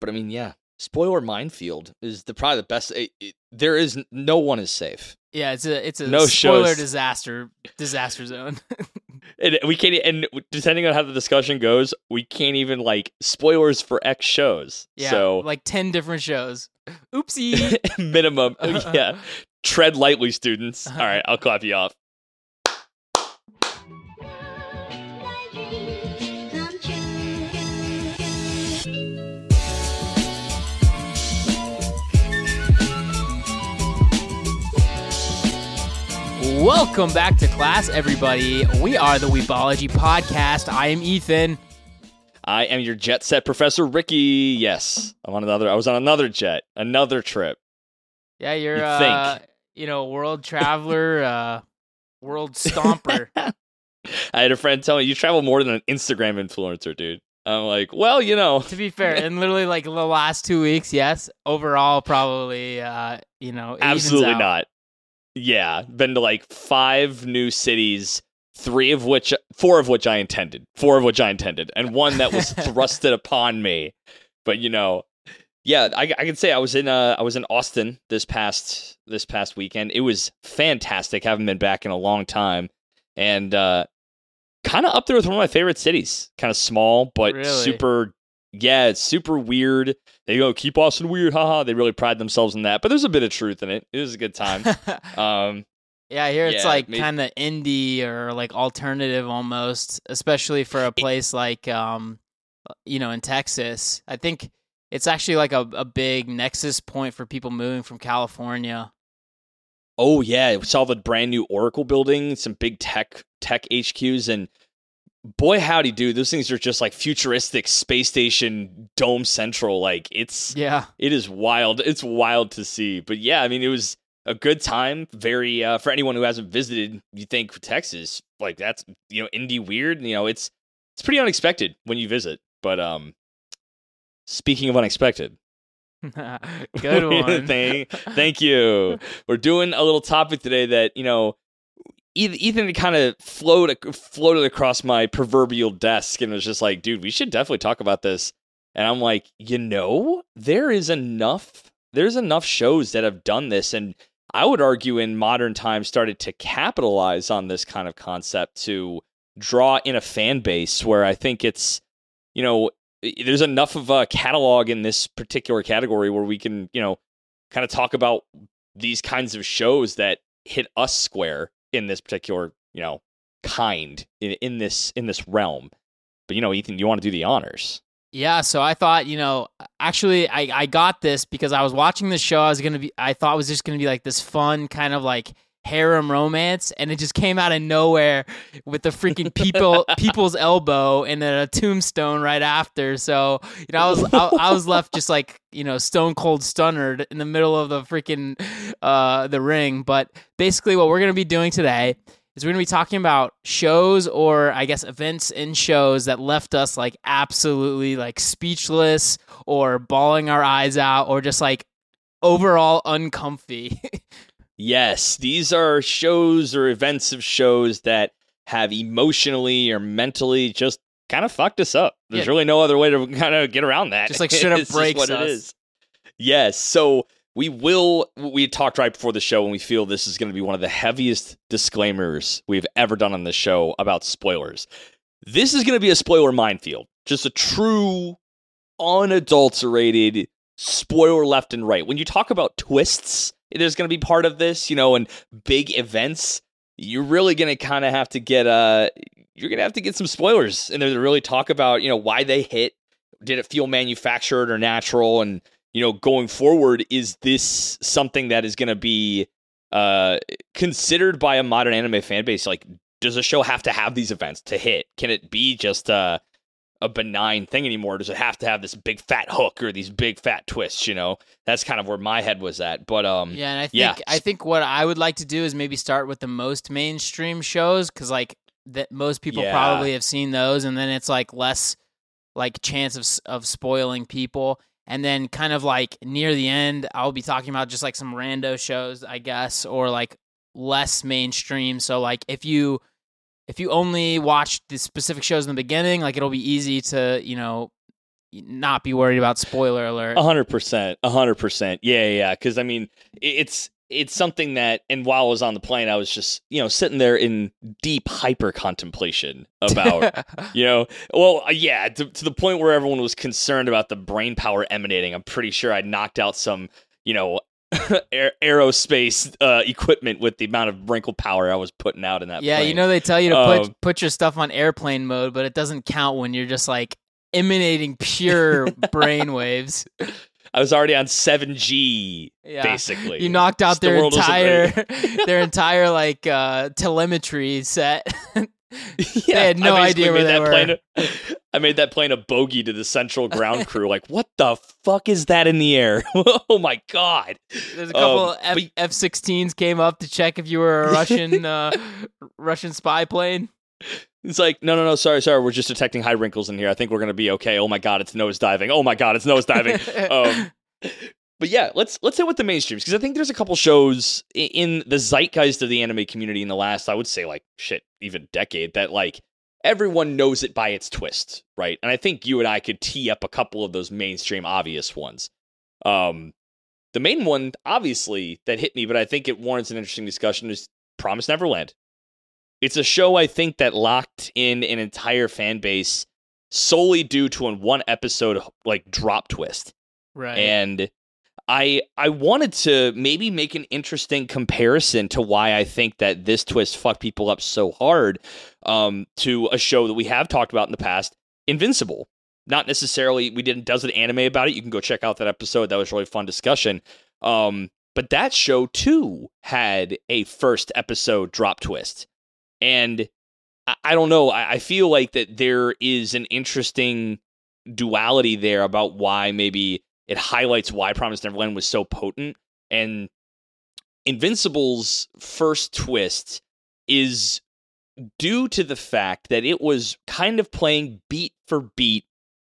But I mean, yeah, spoiler minefield is the probably the best. It, it, there is no one is safe. Yeah, it's a it's a No spoiler shows. disaster disaster zone. And we can't. And depending on how the discussion goes, we can't even like spoilers for X shows. yeah, so like ten different shows. Oopsie. minimum, uh-huh. yeah. Tread lightly, students. Uh-huh. All right, I'll clap you off. Welcome back to class, everybody. We are the Weebology Podcast. I am Ethan. I am your jet set professor, Ricky. Yes, I'm on another. I was on another jet, another trip. Yeah, you're You'd uh, you know, world traveler, uh, world stomper. I had a friend tell me you travel more than an Instagram influencer, dude. I'm like, well, you know, to be fair, in literally like the last two weeks, yes. Overall, probably, uh, you know, absolutely not. Yeah, been to like five new cities, three of which, four of which I intended, four of which I intended, and one that was thrusted upon me. But you know, yeah, I, I can say I was in uh I was in Austin this past this past weekend. It was fantastic. Haven't been back in a long time, and uh kind of up there with one of my favorite cities. Kind of small, but Really? super. Yeah, it's super weird. They go keep Austin weird, haha. They really pride themselves in that, but there's a bit of truth in it. It was a good time. um, Yeah, I hear it's Yeah, like kind of indie or like alternative almost, especially for a place like um you know, in Texas. I think it's actually like a, a big nexus point for people moving from California. Oh yeah, we saw the brand new Oracle building, some big tech tech HQs, and boy howdy, dude, those things are just like futuristic space station dome central. Like it's Yeah. it is wild. It's wild to see. But yeah, I mean, it was a good time. Very uh, for anyone who hasn't visited, you think Texas like that's you know indie weird. You know, it's it's pretty unexpected when you visit. But um, speaking of unexpected, Good one. thank, thank you. We're doing a little topic today that you know. Eth- Ethan kind of floated floated across my proverbial desk and was just like, "Dude, we should definitely talk about this." And I'm like, you know, there is enough. There's enough shows that have done this, and I would argue in modern times started to capitalize on this kind of concept to draw in a fan base where I think it's, you know, there's enough of a catalog in this particular category where we can, you know, kind of talk about these kinds of shows that hit us square in this particular, you know, kind in, in this in this realm. But you know, Ethan, you want to do the honors. Yeah, so I thought, you know, actually I, I got this because I was watching the show. I was gonna be I thought it was just gonna be like this fun kind of like harem romance and it just came out of nowhere with the freaking people people's elbow and then a tombstone right after. So, you know, I was I, I was left just like, you know, stone cold stunnered in the middle of the freaking uh the ring. But basically what we're gonna be doing today is we're going to be talking about shows or I guess events in shows that left us like absolutely like speechless or bawling our eyes out or just like overall uncomfy. Yes, these are shows or events of shows that have emotionally or mentally just kind of fucked us up. There's Yeah. really no other way to kind of get around that. Just, like, straight up breaks what us. it is. Yes, so we will. We talked right before the show, and we feel this is going to be one of the heaviest disclaimers we've ever done on the show about spoilers. This is going to be a spoiler minefield, just a true, unadulterated spoiler left and right. When you talk about twists, there's going to be part of this, you know, and big events. You're really going to kind of have to get uh you're going to have to get some spoilers in there to really talk about, you know, why they hit. Did it feel manufactured or natural and you know, going forward is this something that is going to be uh considered by a modern anime fan base like does a show have to have these events to hit? Can it be just uh a benign thing anymore? Does it have to have this big fat hook or these big fat twists? You know, that's kind of where my head was at. But um, yeah, and I think Yeah. I think what I would like to do is maybe start with the most mainstream shows cuz like that most people Yeah. probably have seen those and then it's like less like chance of of spoiling people and then kind of like near the end I'll be talking about just like some rando shows I guess or like less mainstream so like if you if you only watch the specific shows in the beginning like it'll be easy to you know not be worried about spoiler alert. A hundred percent, a hundred percent. Yeah, yeah. Because I mean, it's it's something that, and while I was on the plane, I was just you know sitting there in deep hyper contemplation about you know, well, uh, yeah, to, to the point where everyone was concerned about the brain power emanating. I'm pretty sure I knocked out some you know aer- aerospace uh, equipment with the amount of wrinkle power I was putting out in that. yeah, plane. you know they tell you to Um, put put your stuff on airplane mode, but it doesn't count when you're just like emanating pure brain waves. I was already on 7G Yeah. basically. You knocked out Just the their world entire their entire like uh telemetry set. yeah, had no I idea where that were. a- I made that plane a bogey to the central ground crew. Like, what the fuck is that in the air? oh my god! There's a couple Um, F but- F sixteens came up to check if you were a Russian uh Russian spy plane. It's like, no, no, no, sorry, sorry. We're just detecting high wrinkles in here. I think we're gonna be okay. Oh my god, it's nose diving. Oh my god, it's nose diving. um, but yeah, let's let's hit with the mainstreams because I think there's a couple shows in the zeitgeist of the anime community in the last, I would say, like shit, even decade that like everyone knows it by its twist, right? And I think you and I could tee up a couple of those mainstream obvious ones. Um, the main one, obviously, that hit me, but I think it warrants an interesting discussion is Promise Neverland. It's a show I think that locked in an entire fan base solely due to an one episode like drop twist Right. and I I wanted to maybe make an interesting comparison to why I think that this twist fucked people up so hard um, to a show that we have talked about in the past, Invincible. Not necessarily we didn't does an anime about it. You can go check out that episode. That was really fun discussion. Um, but that show too had a first episode drop twist, and I, I don't know. I, I feel like that there is an interesting duality there about why maybe it highlights why Promise Neverland was so potent. And Invincible's first twist is due to the fact that it was kind of playing beat for beat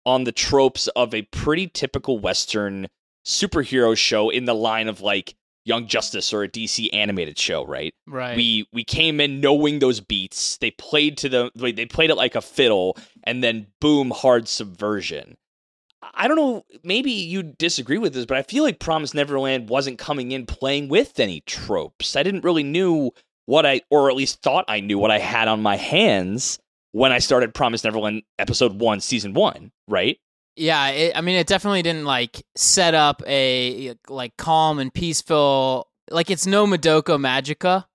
on the tropes of a pretty typical Western superhero show in the line of like Young Justice or a DC animated show, right? right. we we came in knowing those beats. They played to the they played it like a fiddle, and then boom, hard subversion. I don't know. Maybe you disagree with this, but I feel like Promise Neverland wasn't coming in playing with any tropes. I didn't really knew what I, or at least thought I knew what I had on my hands when I started Promise Neverland episode one, season one. Right? Yeah, it, I mean, it definitely didn't like set up a like calm and peaceful. Like it's no Madoka Magica,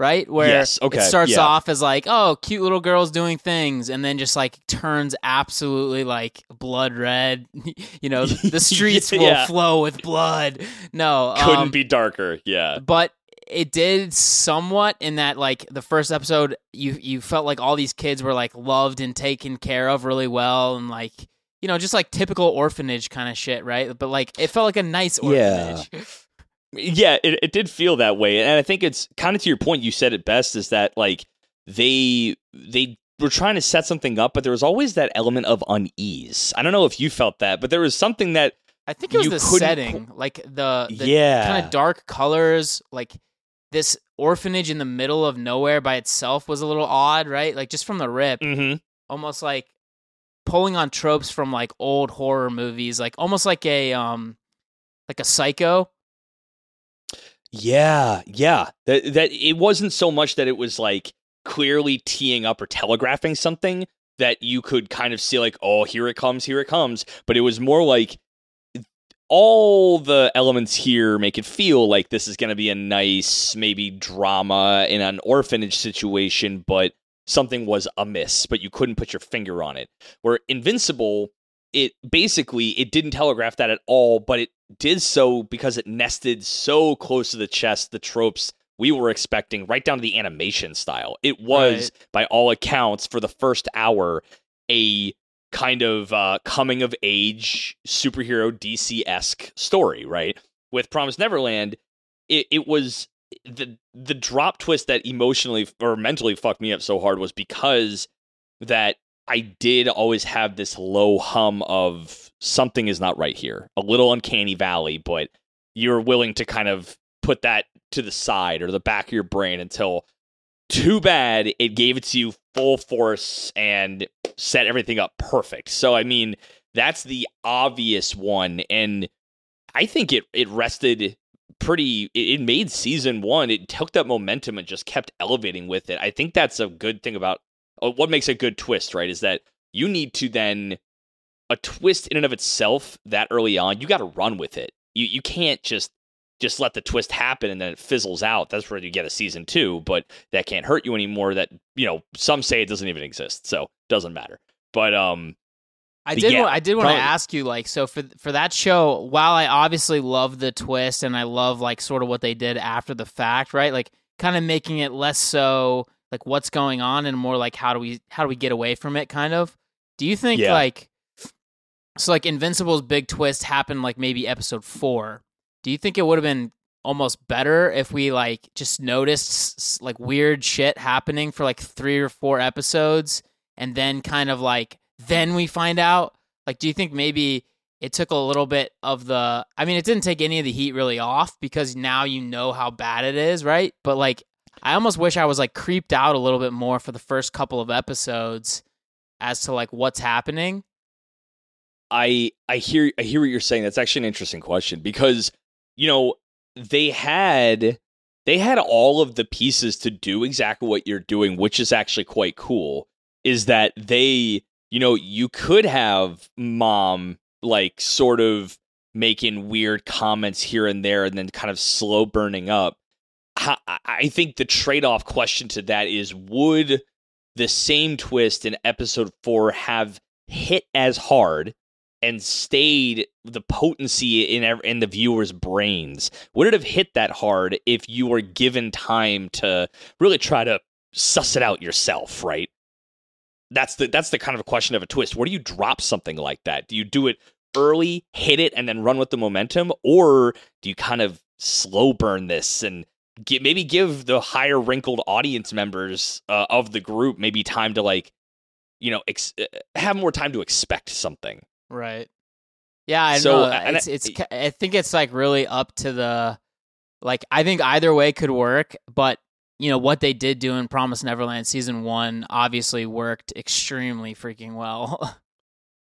right? Where Yes, okay, it starts yeah. off as like, oh, cute little girls doing things, and then just like turns absolutely like blood red. you know, the streets will flow with blood. No, Couldn't um, be darker. Yeah. but it did somewhat in that like the first episode you you felt like all these kids were like loved and taken care of really well and like you know just like typical orphanage kind of shit right but like it felt like a nice orphanage Yeah, it, it did feel that way, and I think it's kind of to your point. You said it best is that like they they were trying to set something up, but there was always that element of unease. I don't know if you felt that, but there was something that i think it was the setting like the, the yeah, kind of dark colors like this orphanage in the middle of nowhere by itself was a little odd right like just from the rip mm-hmm. almost like pulling on tropes from like old horror movies, like almost like a um like a psycho. Yeah, yeah. That that it wasn't so much that it was like clearly teeing up or telegraphing something that you could kind of see like, oh, here it comes, here it comes. But it was more like all the elements here make it feel like this is going to be a nice maybe drama in an orphanage situation, but something was amiss, but you couldn't put your finger on it. Where Invincible, it basically it didn't telegraph that at all, but it did so because it nested so close to the chest the tropes we were expecting right down to the animation style. It was by all accounts for the first hour a kind of uh, coming of age superhero DC esque story, right? With Promise Neverland, it, it was the the drop twist that emotionally or mentally fucked me up so hard was because that I did always have this low hum of something is not right here, a little uncanny valley, but you're willing to kind of put that to the side or the back of your brain until too bad it gave it to you full force and set everything up perfect. So I mean, that's the obvious one. And I think it it rested pretty it made season one it took that momentum and just kept elevating with it i think that's a good thing about uh, what makes a good twist right is that you need to then a twist in and of itself that early on you got to run with it you you can't just just let the twist happen and then it fizzles out that's where you get a season two but that can't hurt you anymore that you know some say it doesn't even exist so doesn't matter but um I did. yeah, wa- I did want to ask you, like, so for for that show, while I obviously love the twist and I love like sort of what they did after the fact, right? Like, kind of making it less so like what's going on and more like how do we how do we get away from it? Kind of. Do you think Yeah. like so like Invincible's big twist happened like maybe episode four? Do you think it would have been almost better if we like just noticed like weird shit happening for like three or four episodes and then kind of like then we find out? Like do you think maybe it took a little bit of the i mean it didn't take any of the heat really off because now you know how bad it is right? But like i almost wish i was like creeped out a little bit more for the first couple of episodes as to like what's happening I I hear I hear what you're saying. That's actually an interesting question because you know they had they had all of the pieces to do exactly what you're doing, which is actually quite cool. Is that they you know you could have mom like sort of making weird comments here and there and then kind of slow burning up. I think the trade off question to that is would the same twist in episode four have hit as hard and stayed the potency in in the viewer's brains? Would it have hit that hard if you were given time to really try to suss it out yourself? Right. That's the that's the kind of a question of a twist. Where do you drop something like that? Do you do it early, hit it, and then run with the momentum, or do you kind of slow burn this and gi- maybe give the higher wrinkled audience members uh, of the group maybe time to like, you know, ex- uh, have more time to expect something? Right. Yeah i So, it's I- it's ki- i think it's like really up to the like i think either way could work but you know what they did do in promise neverland season one obviously worked extremely freaking well.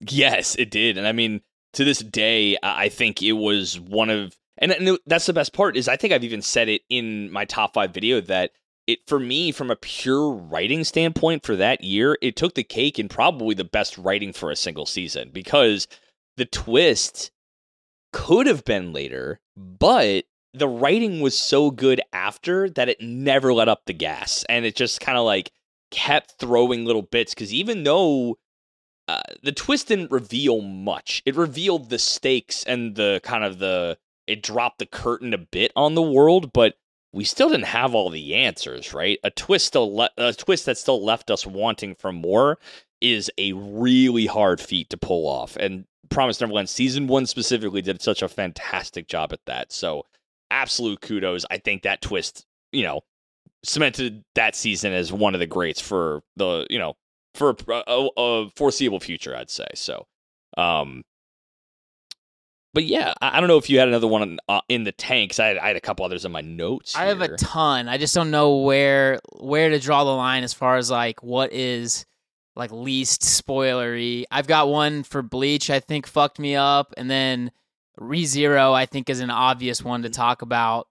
Yes, it did, and I mean, to this day, I I think it was one of, and, and that's the best part is I think I've even said it in my top five video that it for me from a pure writing standpoint for that year, it took the cake and probably the best writing for a single season because the twist could have been later, but the writing was so good after that it never let up the gas, and it just kind of like kept throwing little bits because even though uh, the twist didn't reveal much. It revealed the stakes and the kind of the it dropped the curtain a bit on the world, but we still didn't have all the answers, right? A twist still le- a twist that still left us wanting for more is a really hard feat to pull off. And Promise Neverland season 1 specifically did such a fantastic job at that. So, absolute kudos. I think that twist, you know, cemented that season as one of the greats for the, you know, for a, a, foreseeable future, I'd say. So, um, but yeah, I, don't know if you had another one uh, in the tanks. I had, I had a couple others in my notes. I have a ton. I just don't know where where to draw the line as far as like what is like least spoilery. I've got one for Bleach. I think fucked me up, and then ReZero. I think is an obvious one to talk about.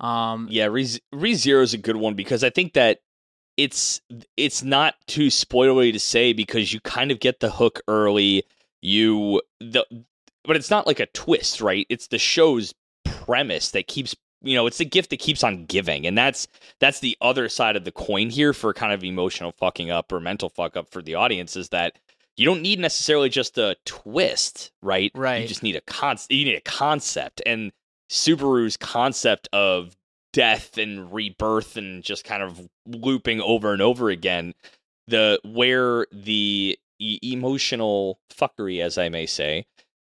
Um, yeah, Re Zero is a good one because I think that it's it's not too spoilery to say because you kind of get the hook early. You the but it's not like a twist, right? It's the show's premise that keeps you know, it's the gift that keeps on giving. And that's that's the other side of the coin here for kind of emotional fucking up or mental fuck up for the audience is that you don't need necessarily just a twist, right? Right. You just need a con you need a concept. And Subaru's concept of death and rebirth and just kind of looping over and over again, the where the e- emotional fuckery, as I may say,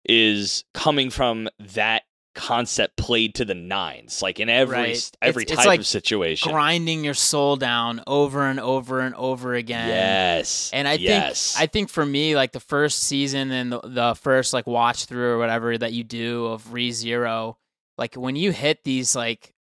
is coming from that concept played to the nines, like in every Right. every It's- it's type like of situation. grinding your soul down over and over and over again. yes, And I yes. think I think for me, like the first season and the, the first like watch through or whatever that you do of Re Zero, like when you hit these like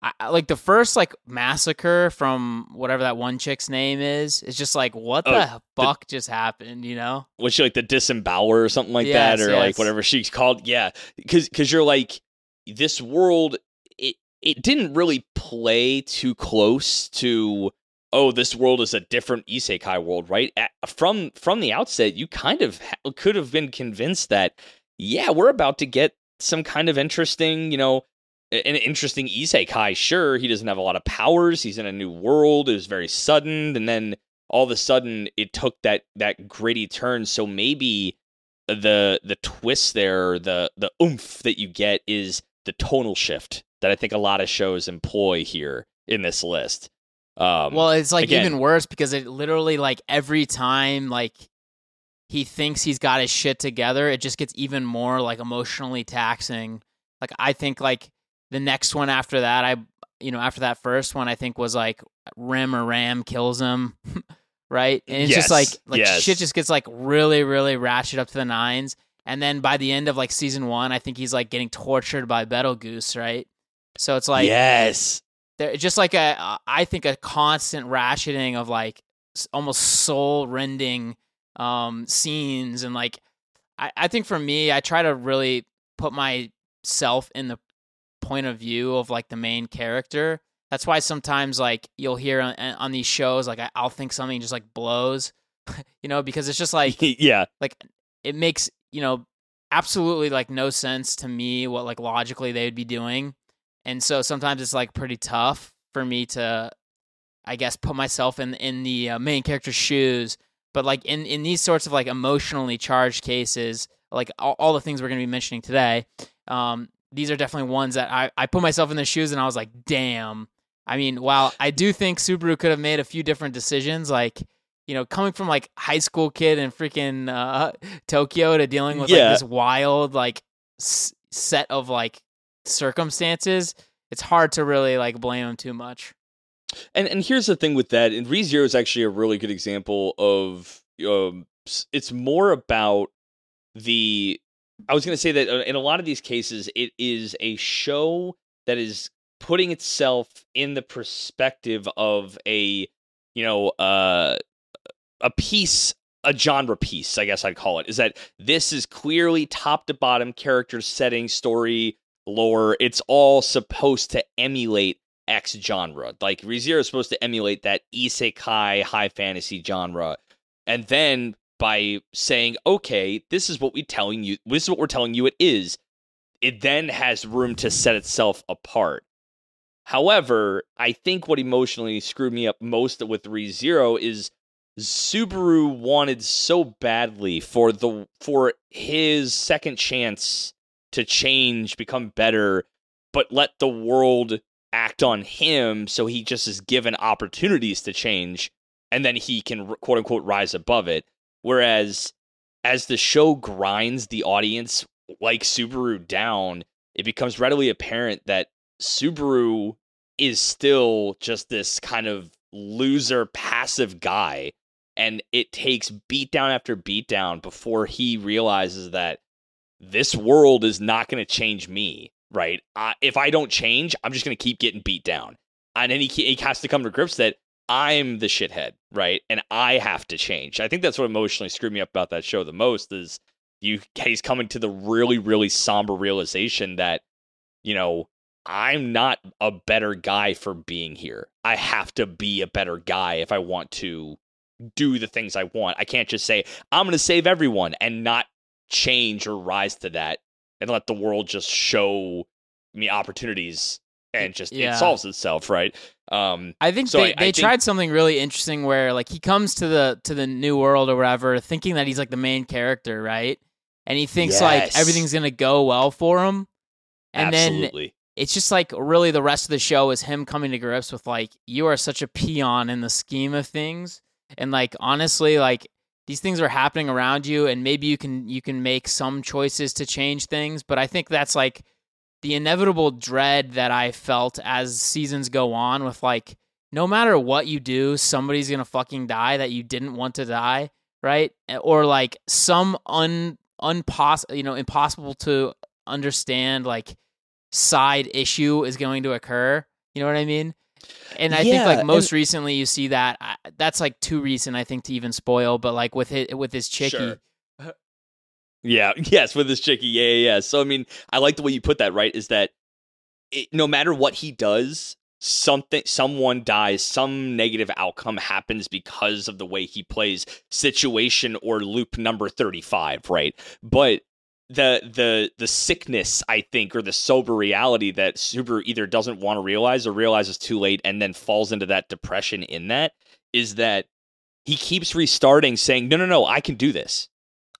I, like the first like massacre from whatever that one chick's name is. It's just like what Oh, the fuck just happened, you know? was she like the disembowler or something like Yes, that or like whatever she's called yeah because because you're like this world it it didn't really play too close to oh this world is a different isekai world right At, from from the outset you kind of ha- could have been convinced that yeah we're about to get some kind of interesting you know an interesting isekai. Sure he doesn't have a lot of powers. He's in a new world. It was very sudden. And then all of a sudden it took that that gritty turn. So maybe the the twist there the the oomph that you get is the tonal shift that i think a lot of shows employ here in this list. Um Well, it's like again- even worse because it literally like every time like he thinks he's got his shit together, it just gets even more like emotionally taxing. Like I think like the next one after that, I you know after that first one, I think was like Rem or Ram kills him, right? And it's just like like yes. shit just gets like really really ratchet up to the nines. And then by the end of like season one, I think he's like getting tortured by Betelgeuse, right? So it's like yes there just like a uh, think a constant ratcheting of like almost soul rending um scenes and like I, I think for me I try to really put myself in the point of view of like the main character. That's why sometimes like you'll hear on, on these shows like I, I'll think something just like blows you know because it's just like yeah. like it makes you know absolutely like no sense to me what like logically they would be doing. And so sometimes it's like pretty tough for me to i guess put myself in in the uh, main character's shoes. But like in in these sorts of like emotionally charged cases like all, all the things we're going to be mentioning today um these are definitely ones that I, I put myself in the shoes and I was like, damn. I mean, while I do think Subaru could have made a few different decisions, like, you know, coming from like high school kid in freaking uh, Tokyo to dealing with Yeah. like this wild like s- set of like circumstances, it's hard to really like blame him too much. And and here's the thing with that, and ReZero is actually a really good example of um, it's more about the. I was going to say that uh, in a lot of these cases, it is a show that is putting itself in the perspective of a, you know, uh, a piece, a genre piece, I guess I'd call it. Is that this is clearly top to bottom character setting, story, lore. It's all supposed to emulate X genre. Like ReZero is supposed to emulate that isekai high fantasy genre. And then by saying, okay, this is what we telling you this is what we're telling you it is, it then has room to set itself apart. However, I think what emotionally screwed me up most with ReZero is Subaru wanted so badly for the for his second chance to change, become better, but let the world act on him so he just is given opportunities to change and then he can quote unquote rise above it whereas as the show grinds the audience like Subaru down it becomes readily apparent that Subaru is still just this kind of loser passive guy. And it takes beatdown after beatdown before he realizes that this world is not going to change me right? If i don't change i'm just going to keep getting beat down. And then he, he has to come to grips that i'm the shithead right? And i have to change. I think that's what emotionally screwed me up about that show the most is you he's coming to the really really somber realization that you know i'm not a better guy for being here. I have to be a better guy if i want to do the things i want. I can't just say i'm going to save everyone and not change or rise to that and let the world just show me opportunities and just Yeah. it solves itself right um I think So they, I- I they think- tried something really interesting where like he comes to the to the new world or whatever thinking that he's like the main character, right? And he thinks like everything's gonna go well for him. And then it's just like really the rest of the show is him coming to grips with like you are such a peon in the scheme of things and like honestly like these things are happening around you and maybe you can you can make some choices to change things but i think that's like the inevitable dread that i felt as seasons go on with like no matter what you do somebody's gonna fucking die that you didn't want to die right or like some un unposs you know impossible to understand like side issue is going to occur. You know what I mean? And I Yeah, think like and- most recently you see that I, that's like too recent I think to even spoil, but like with it with his chicky, Sure. Yeah, yes, with this chicky. Yeah, yeah, yeah. So I mean, I like the way you put that, right? Is that it, no matter what he does, something someone dies, some negative outcome happens because of the way he plays situation or loop number 35, right? But the the the sickness, I think, or the sober reality that Subaru either doesn't want to realize or realizes too late and then falls into that depression in that is that he keeps restarting saying, No, no, no, I can do this.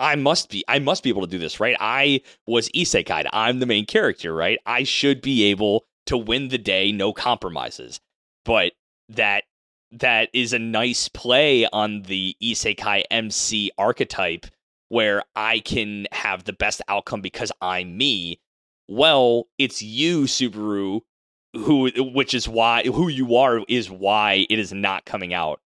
I must be I must be able to do this, right? I was Isekai. I'm the main character, right? I should be able to win the day, no compromises. But that that is a nice play on the Isekai MC archetype where I can have the best outcome because I'm me. Well, it's you, Subaru, who which is why who you are is why it is not coming out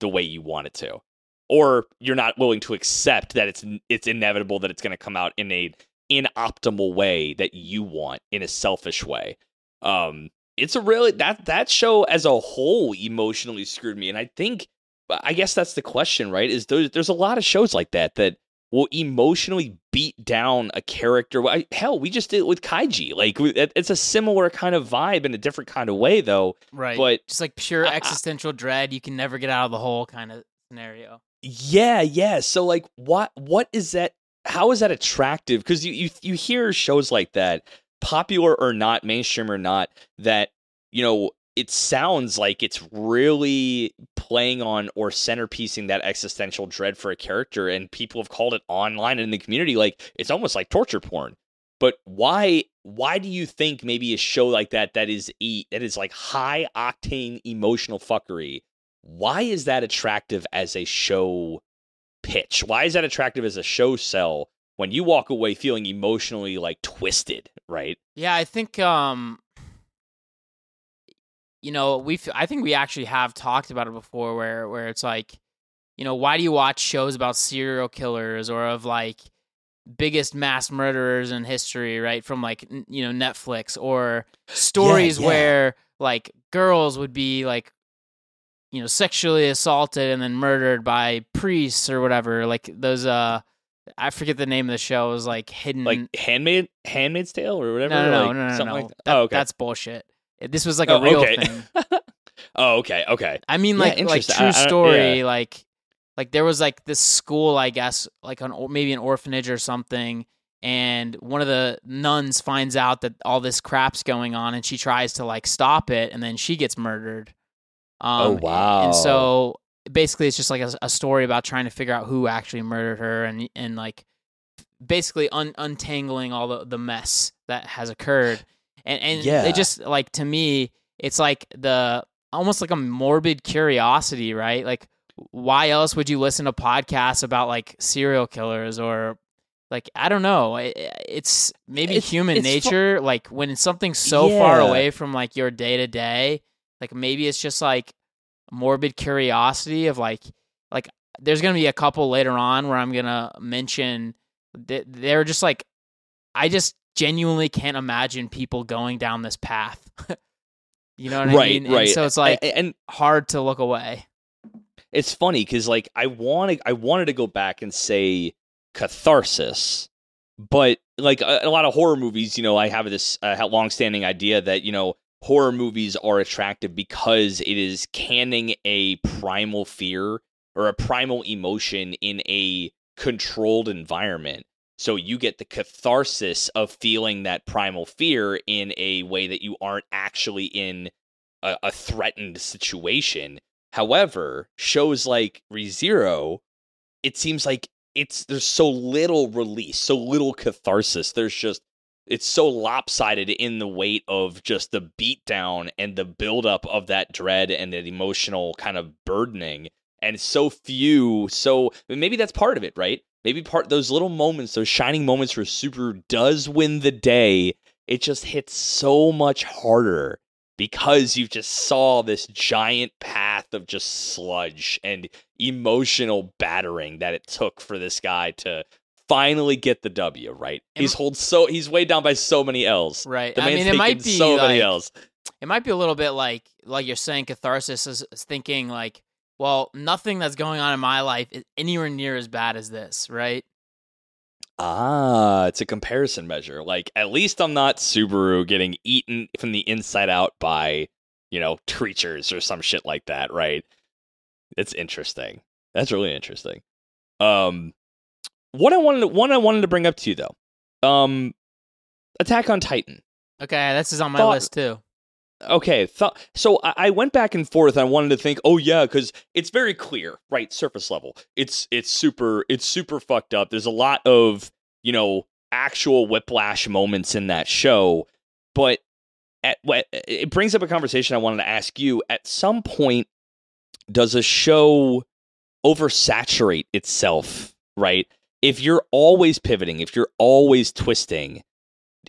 the way you want it to or you're not willing to accept that it's it's inevitable that it's going to come out in a inoptimal way that you want in a selfish way. Um, it's a really that that show as a whole emotionally screwed me, and I think I guess that's the question, right? Is there's there's a lot of shows like that that will emotionally beat down a character. I- Hell, we just did it with Kaiji. Like it's a similar kind of vibe in a different kind of way, though. right? But just like pure I- I- existential dread, you can never get out of the hole kind of scenario. Yeah, yeah. So like what what is that how is that attractive? Because you, you you hear shows like that, popular or not, mainstream or not, that, you know, it sounds like it's really playing on or centerpiecing that existential dread for a character, and people have called it online and in the community like it's almost like torture porn. But why why do you think maybe a show like that that is e that is like high octane emotional fuckery why is that attractive as a show pitch? Why is that attractive as a show sell when you walk away feeling emotionally like twisted, right? Yeah, I think um you know, we I think we actually have talked about it before where where it's like you know, why do you watch shows about serial killers or of like biggest mass murderers in history, right? From like n- you know, Netflix or stories yeah. where like girls would be like you know, sexually assaulted and then murdered by priests or whatever. Like those uh I forget the name of the show. It was like hidden Like Handmaid Handmaid's Tale or whatever. no, no, no, like, no, no, something no. like that. That- oh, okay. That's bullshit. This was like Oh, a real okay. thing. oh, okay, okay. I mean, Yeah, like like true story. Like like there was like this school, I guess, like an maybe an orphanage or something, and one of the nuns finds out that all this crap's going on, and she tries to like stop it, and then she gets murdered. Um, Oh, wow. And so basically, it's just like a, a story about trying to figure out who actually murdered her, and and like basically un- untangling all the, the mess that has occurred. And and Yeah. they just like to me, it's like the almost like a morbid curiosity, right? Like why else would you listen to podcasts about like serial killers or like I don't know. It, it's maybe It's- human it's fu- nature. like when something's so far away from like your day to day, like maybe it's just like morbid curiosity of like like there's gonna be a couple later on where I'm gonna mention that they're just like I just genuinely can't imagine people going down this path. you know what I right, mean? And right. so it's like A- and hard to look away. it's funny because like I wanted I wanted to go back and say catharsis, but like a, a lot of horror movies, you know, I have this uh, long-standing idea that you know horror movies are attractive because it is canning a primal fear or a primal emotion in a controlled environment. So you get the catharsis of feeling that primal fear in a way that you aren't actually in a, a threatened situation. However, shows like ReZero, it seems like it's there's so little release, so little catharsis. There's just it's so lopsided in the weight of just the beatdown and the buildup of that dread and that emotional kind of burdening. And so few, so maybe that's part of it, right? Maybe part those little moments, those shining moments where Super does win the day, it just hits so much harder because you just saw this giant path of just sludge and emotional battering that it took for this guy to finally get the W, right? He's hold so he's weighed down by so many L's. Right. The I man's mean, it might be so many like, L's. it might be a little bit like like you're saying catharsis is, is thinking like, well, nothing that's going on in my life is anywhere near as bad as this, right? Ah, it's a comparison measure. Like at least I'm not Subaru getting eaten from the inside out by, you know, creatures or some shit like that, right? It's interesting. That's really interesting. Um what I wanted to, one I wanted to bring up to you though. Um Attack on Titan. Okay, this is on my Thought- list too. Okay, th- so I-, I went back and forth. I wanted to think, oh yeah, because it's very clear, right? Surface level. It's it's super it's super fucked up. There's a lot of you know actual whiplash moments in that show, but at what it brings up a conversation I wanted to ask you. At some point, does a show oversaturate itself? Right? If you're always pivoting, if you're always twisting,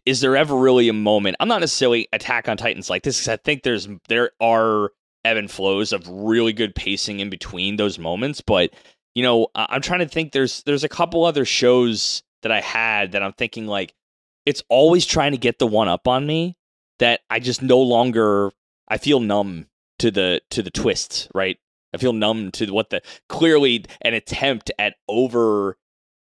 is there ever really a moment? I'm not necessarily Attack on Titans like this because I think there's there are ebb and flows of really good pacing in between those moments. But you know, I'm trying to think. There's there's a couple other shows that I had that I'm thinking like it's always trying to get the one up on me that I just no longer I feel numb to the to the twists. Right, I feel numb to what the clearly an attempt at over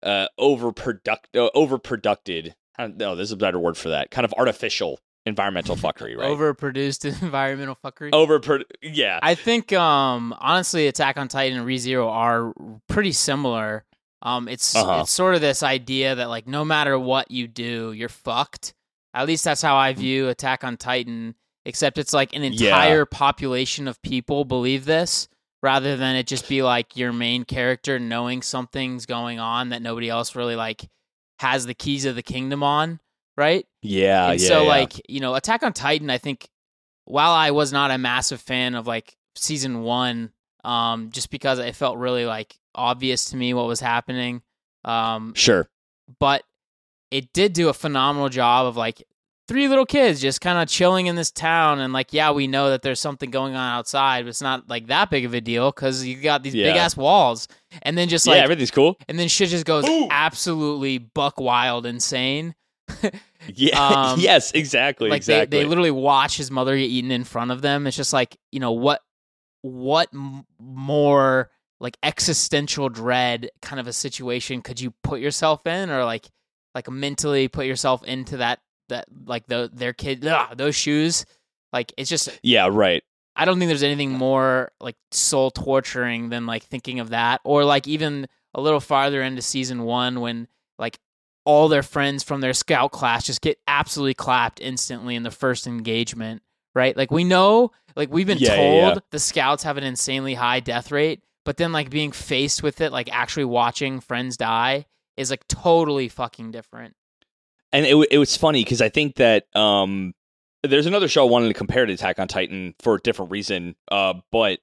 uh overproduct uh, overproducted don't there's a better word for that. Kind of artificial environmental fuckery, right? Overproduced environmental fuckery. Over, yeah. I think um honestly Attack on Titan and ReZero are pretty similar. Um it's Uh-huh. it's sort of this idea that like no matter what you do, you're fucked. At least that's how I view Attack on Titan, except it's like an Yeah. entire population of people believe this rather than it just be like your main character knowing something's going on that nobody else really like has the keys of the kingdom on, right? yeah, and yeah. so yeah. like you know attack on titan i think while i was not a massive fan of like season one um just because it felt really like obvious to me what was happening um sure. but it did do a phenomenal job of like three little kids just kind of chilling in this town and like yeah we know that there's something going on outside but it's not like that big of a deal because you got these Yeah. big ass walls and then just yeah, like everything's cool. and then shit just goes Boom. absolutely buck wild insane Yeah, Um, yes, exactly, like exactly. they, they literally watch his mother get eaten in front of them it's just like you know what what m- more like existential dread kind of a situation could you put yourself in or like like mentally put yourself into that that like the their kid ugh, those shoes like it's just yeah, right. I don't think there's anything more like soul torturing than like thinking of that, or like even a little farther into season one when like all their friends from their scout class just get absolutely clapped instantly in the first engagement, right? Like we know, like we've been Yeah, told yeah, yeah. the scouts have an insanely high death rate, but then like being faced with it, like actually watching friends die, is like totally fucking different. And it, it was funny because I think that um, there's another show I wanted to compare to Attack on Titan for a different reason, uh, but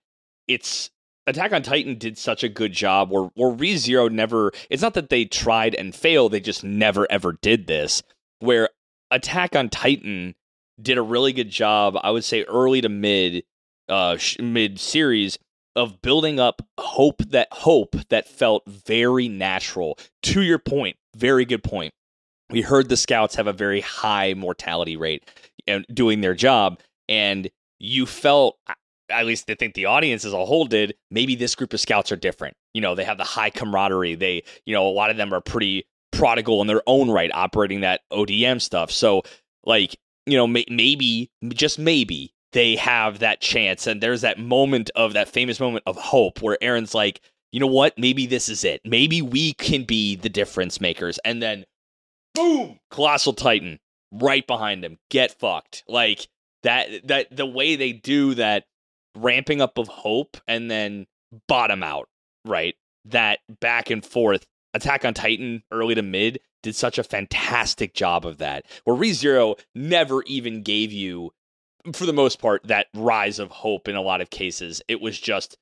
it's Attack on Titan did such a good job where where ReZero never. It's not that they tried and failed; they just never ever did this. Where Attack on Titan did a really good job, I would say, early to mid, uh, sh- mid series of building up hope that hope that felt very natural. To your point, very good point we heard the scouts have a very high mortality rate and doing their job and you felt at least i think the audience as a whole did maybe this group of scouts are different. You know they have the high camaraderie. They you know a lot of them are pretty prodigal in their own right operating that odm stuff. So like you know may- maybe just maybe they have that chance and there's that moment of that famous moment of hope where Eren's like you know what? Maybe this is it. Maybe we can be the difference makers. And then boom! Colossal titan right behind him. Get fucked. Like that that the way they do that ramping up of hope and then bottom out right? That back and forth. Attack on titan early to mid did such a fantastic job of that where rezero never even gave you for the most part that rise of hope in a lot of cases. It was just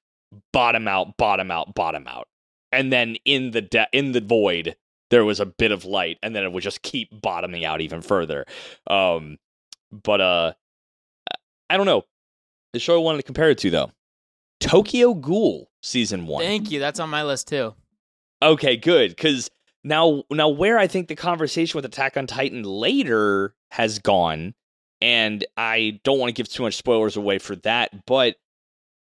bottom out bottom out bottom out. And then in the de- in the void there was a bit of light and then it would just keep bottoming out even further um but uh i don't know the show i wanted to compare it to though tokyo ghoul season one Thank you. That's on my list too. okay good because now now where i think the conversation with attack on titan later has gone And I don't want to give too much spoilers away for that, but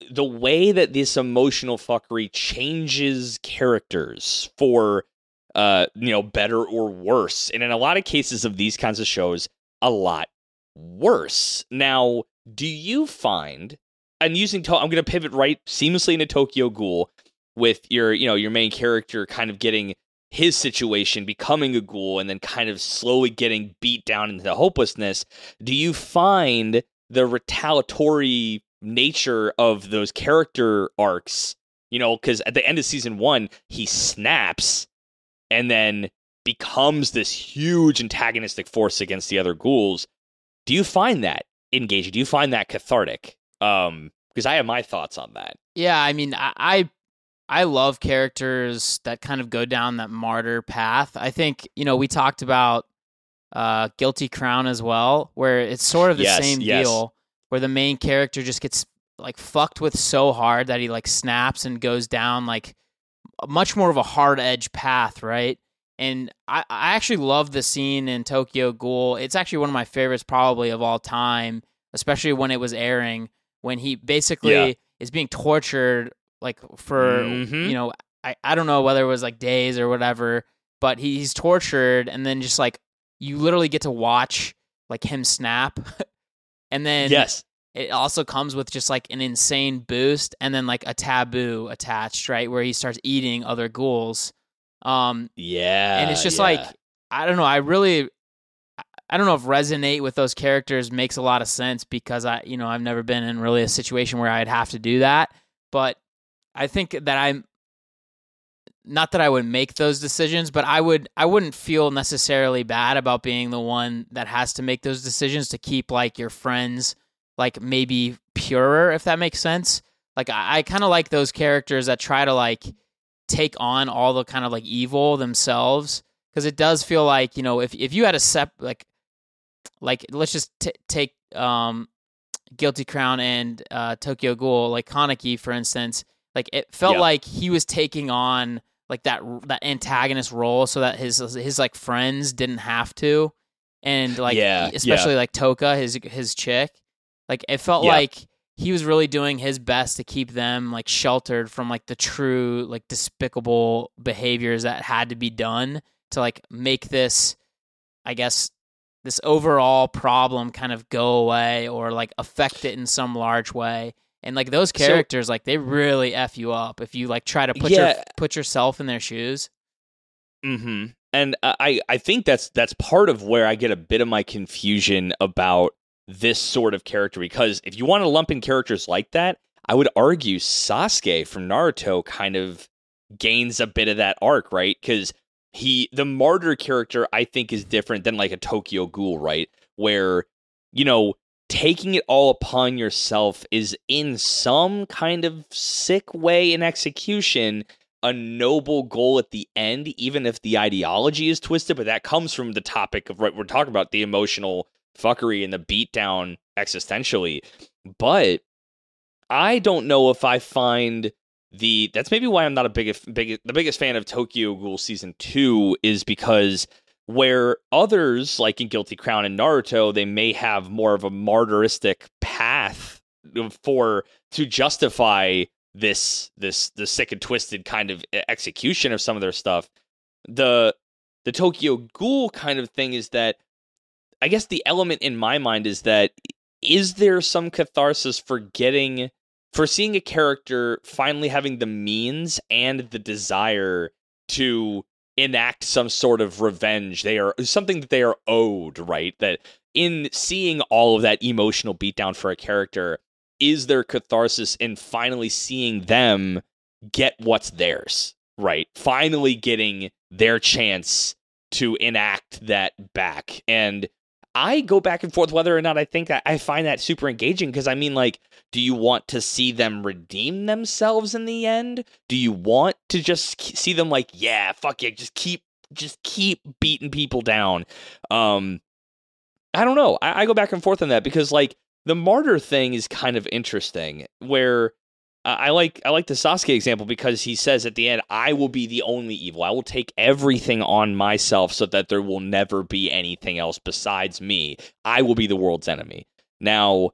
the way that this emotional fuckery changes characters for uh you know better or worse. And in a lot of cases of these kinds of shows a lot worse. Now do you find and using to- i'm going to pivot right seamlessly into tokyo ghoul with your you know your main character kind of getting his situation becoming a ghoul and then kind of slowly getting beat down into hopelessness. Do you find the retaliatory nature of those character arcs you know because at the end of season one he snaps and then becomes this huge antagonistic force against the other ghouls do you find that engaging do you find that cathartic um because i have my thoughts on that Yeah, I mean, I, I I love characters that kind of go down that martyr path. I think you know we talked about uh, Guilty Crown as well, where it's sort of the Yes, same yes. deal, where the main character just gets like fucked with so hard that he like snaps and goes down like much more of a hard edge path, right? And I, I actually love the scene in Tokyo Ghoul. It's actually one of my favorites, probably of all time, especially when it was airing. When he basically Yeah. is being tortured, like for Mhm. you know, I, I don't know whether it was like days or whatever, but he's tortured, and then just like you literally get to watch like him snap, and then yes it also comes with just like an insane boost and then like a taboo attached, right? Where he starts eating other ghouls. Um, yeah and it's just yeah. like, I don't know, I really, I don't know if resonate with those characters makes a lot of sense because I, you know, I've never been in really a situation where I'd have to do that. But I think that I'm, not that I would make those decisions, but I would I wouldn't feel necessarily bad about being the one that has to make those decisions to keep like your friends like maybe purer if that makes sense. Like I, I kind of like those characters that try to like take on all the kind of like evil themselves. Because it does feel like you know if if you had a sep like like let's just t- take um guilty crown and uh tokyo ghoul like kaneki for instance. Like it felt Yeah. like he was taking on like that that antagonist role so that his his like friends didn't have to. And like Yeah, especially like Touka his his chick like it felt Yeah. like he was really doing his best to keep them like sheltered from like the true like despicable behaviors that had to be done to like make this i guess this overall problem kind of go away or like affect it in some large way. And like those So- characters like they really f you up if you like try to put your put yourself in their shoes. Hmm And I I think that's that's part of where I get a bit of my confusion about this sort of character because if you want to lump in characters like that, I would argue Sasuke from Naruto kind of gains a bit of that arc, right? Because he the martyr character I think is different than like a Tokyo Ghoul, right? Where you know taking it all upon yourself is in some kind of sick way in execution a noble goal at the end, even if the ideology is twisted. But that comes from the topic of right we're talking about the emotional fuckery and the beatdown existentially. But I don't know if I find the that's maybe why I'm not a big big the biggest fan of Tokyo Ghoul season two is because where others like in Guilty Crown and Naruto they may have more of a martyristic path for to justify this this the sick and twisted kind of execution of some of their stuff. The the Tokyo Ghoul kind of thing is that I guess the element in my mind is that is there some catharsis for getting for seeing a character finally having the means and the desire to enact some sort of revenge? They are something that they are owed right? That in seeing all of that emotional beatdown for a character is there catharsis in finally seeing them get what's theirs right? Finally getting their chance to enact that back. And I go back and forth whether or not I think I, I find that super engaging because I mean, like, do you want to see them redeem themselves in the end? Do you want to just see them like, yeah, fuck it, just keep, just keep beating people down? Um, I don't know. I, I go back and forth on that because like the martyr thing is kind of interesting, where I like I like the Sasuke example because he says at the end, "I will be the only evil. I will take everything on myself so that there will never be anything else besides me. I will be the world's enemy." Now,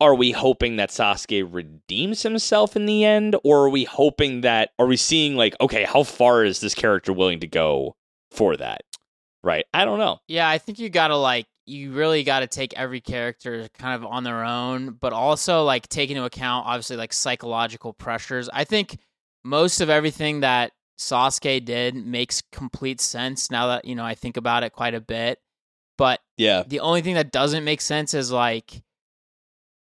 are we hoping that Sasuke redeems himself in the end, or are we hoping that are we seeing like, okay, how far is this character willing to go for that? Right? I don't know. Yeah, I think you gotta like you really got to take every character kind of on their own, but also like take into account obviously like psychological pressures. I think most of everything that Sasuke did makes complete sense now that you know I think about it quite a bit. But Yeah. the only thing that doesn't make sense is like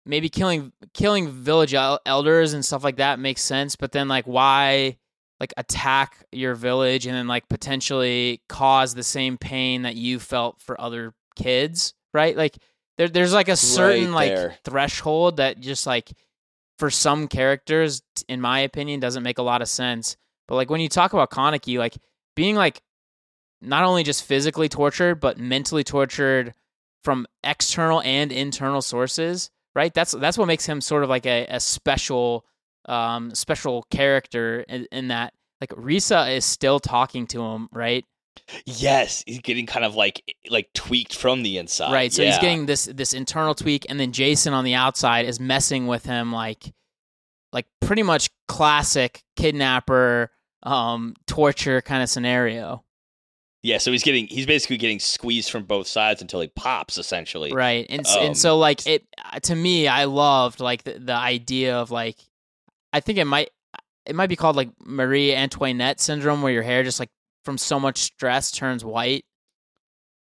maybe killing killing village el- elders and stuff like that makes sense, but then like why like attack your village and then like potentially cause the same pain that you felt for other kids, right? Like there there's like a certain Right like threshold that just like for some characters in my opinion doesn't make a lot of sense. But like when you talk about Kaneki like being like not only just physically tortured but mentally tortured from external and internal sources, right? That's that's what makes him sort of like a, a special um special character in, in that like Rize is still talking to him, right? Yes, he's getting kind of like like tweaked from the inside. right. So he's Uh, getting this this internal tweak and then Jason on the outside is messing with him like like pretty much classic kidnapper um torture kind of scenario. Yeah, so he's getting he's basically getting squeezed from both sides until he pops essentially. right and Um, and so like it to me i loved like the, the idea of like i think it might it might be called like marie antoinette syndrome where your hair just like from so much stress turns white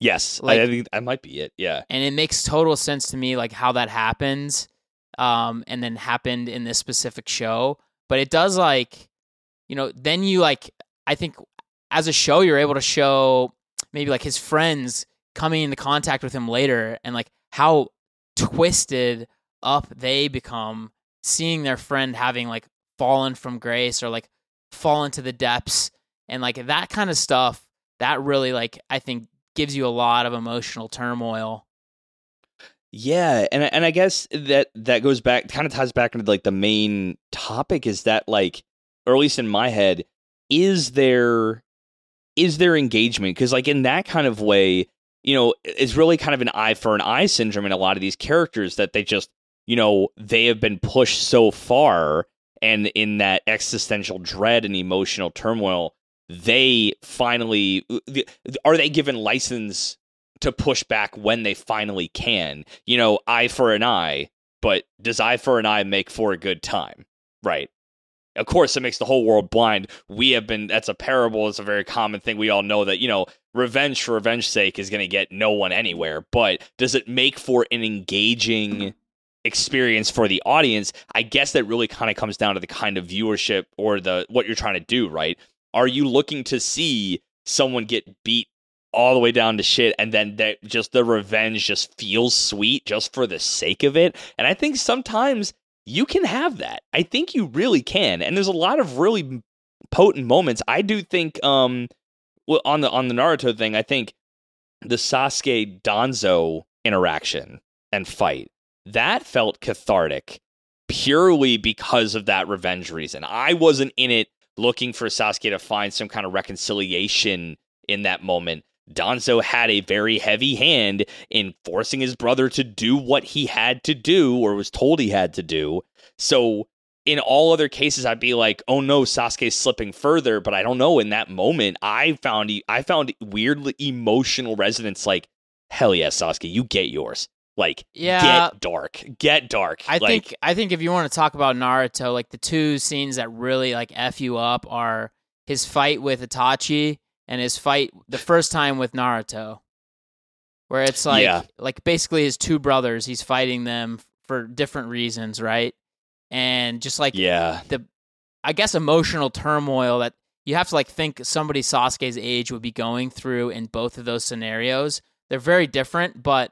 Yes, I- Like- I, think that might be it. Yeah. and it makes total sense to me like how that happens um and then happened in this specific show but it does like you know then you like i think as a show you're able to show maybe like his friends coming into contact with him later and like how twisted up they become seeing their friend having like fallen from grace or like fallen to the depths and like that kind of stuff that really like i think gives you a lot of emotional turmoil. Yeah, and and I guess that that goes back kind of ties back into like the main topic is that like or at least in my head is there is there engagement? Because like in that kind of way you know it's really kind of an eye for an eye syndrome in a lot of these characters that they just you know they have been pushed so far and in that existential dread and emotional turmoil they finally uh, are they given license to push back when they finally can. You know, eye for an eye, but does eye for an eye make for a good time? Right. Of course, it makes the whole world blind. We have been, that's a parable. It's a very common thing. We all know that, you know, revenge for revenge's sake is going to get no one anywhere. But does it make for an engaging experience for the audience? I guess that really kind of comes down to the kind of viewership or the what you're trying to do, right? Are you looking to see someone get beat all the way down to shit and then that just the revenge just feels sweet just for the sake of it? And i think sometimes you can have that. I think you really can. And there's a lot of really potent moments. I do think um well on the on the naruto thing i think the sasuke danzo interaction and fight that felt cathartic purely because of that revenge reason. I wasn't in it looking for sasuke to find some kind of reconciliation in that moment Danzo had a very heavy hand in forcing his brother to do what he had to do or was told he had to do. So in all other cases I'd be like, "Oh no, Sasuke's slipping further," but I don't know in that moment I found I found weirdly emotional resonance like, "Hell yeah, Sasuke, you get yours." Like, Yeah. get dark. Get dark. I like, think I think if you want to talk about Naruto, like the two scenes that really like f you up are his fight with Itachi and his fight the first time with Naruto, where it's like Yeah. like basically his two brothers. He's fighting them for different reasons, right? And just like yeah. The I guess emotional turmoil that you have to like think somebody Sasuke's age would be going through in both of those scenarios. They're very different, but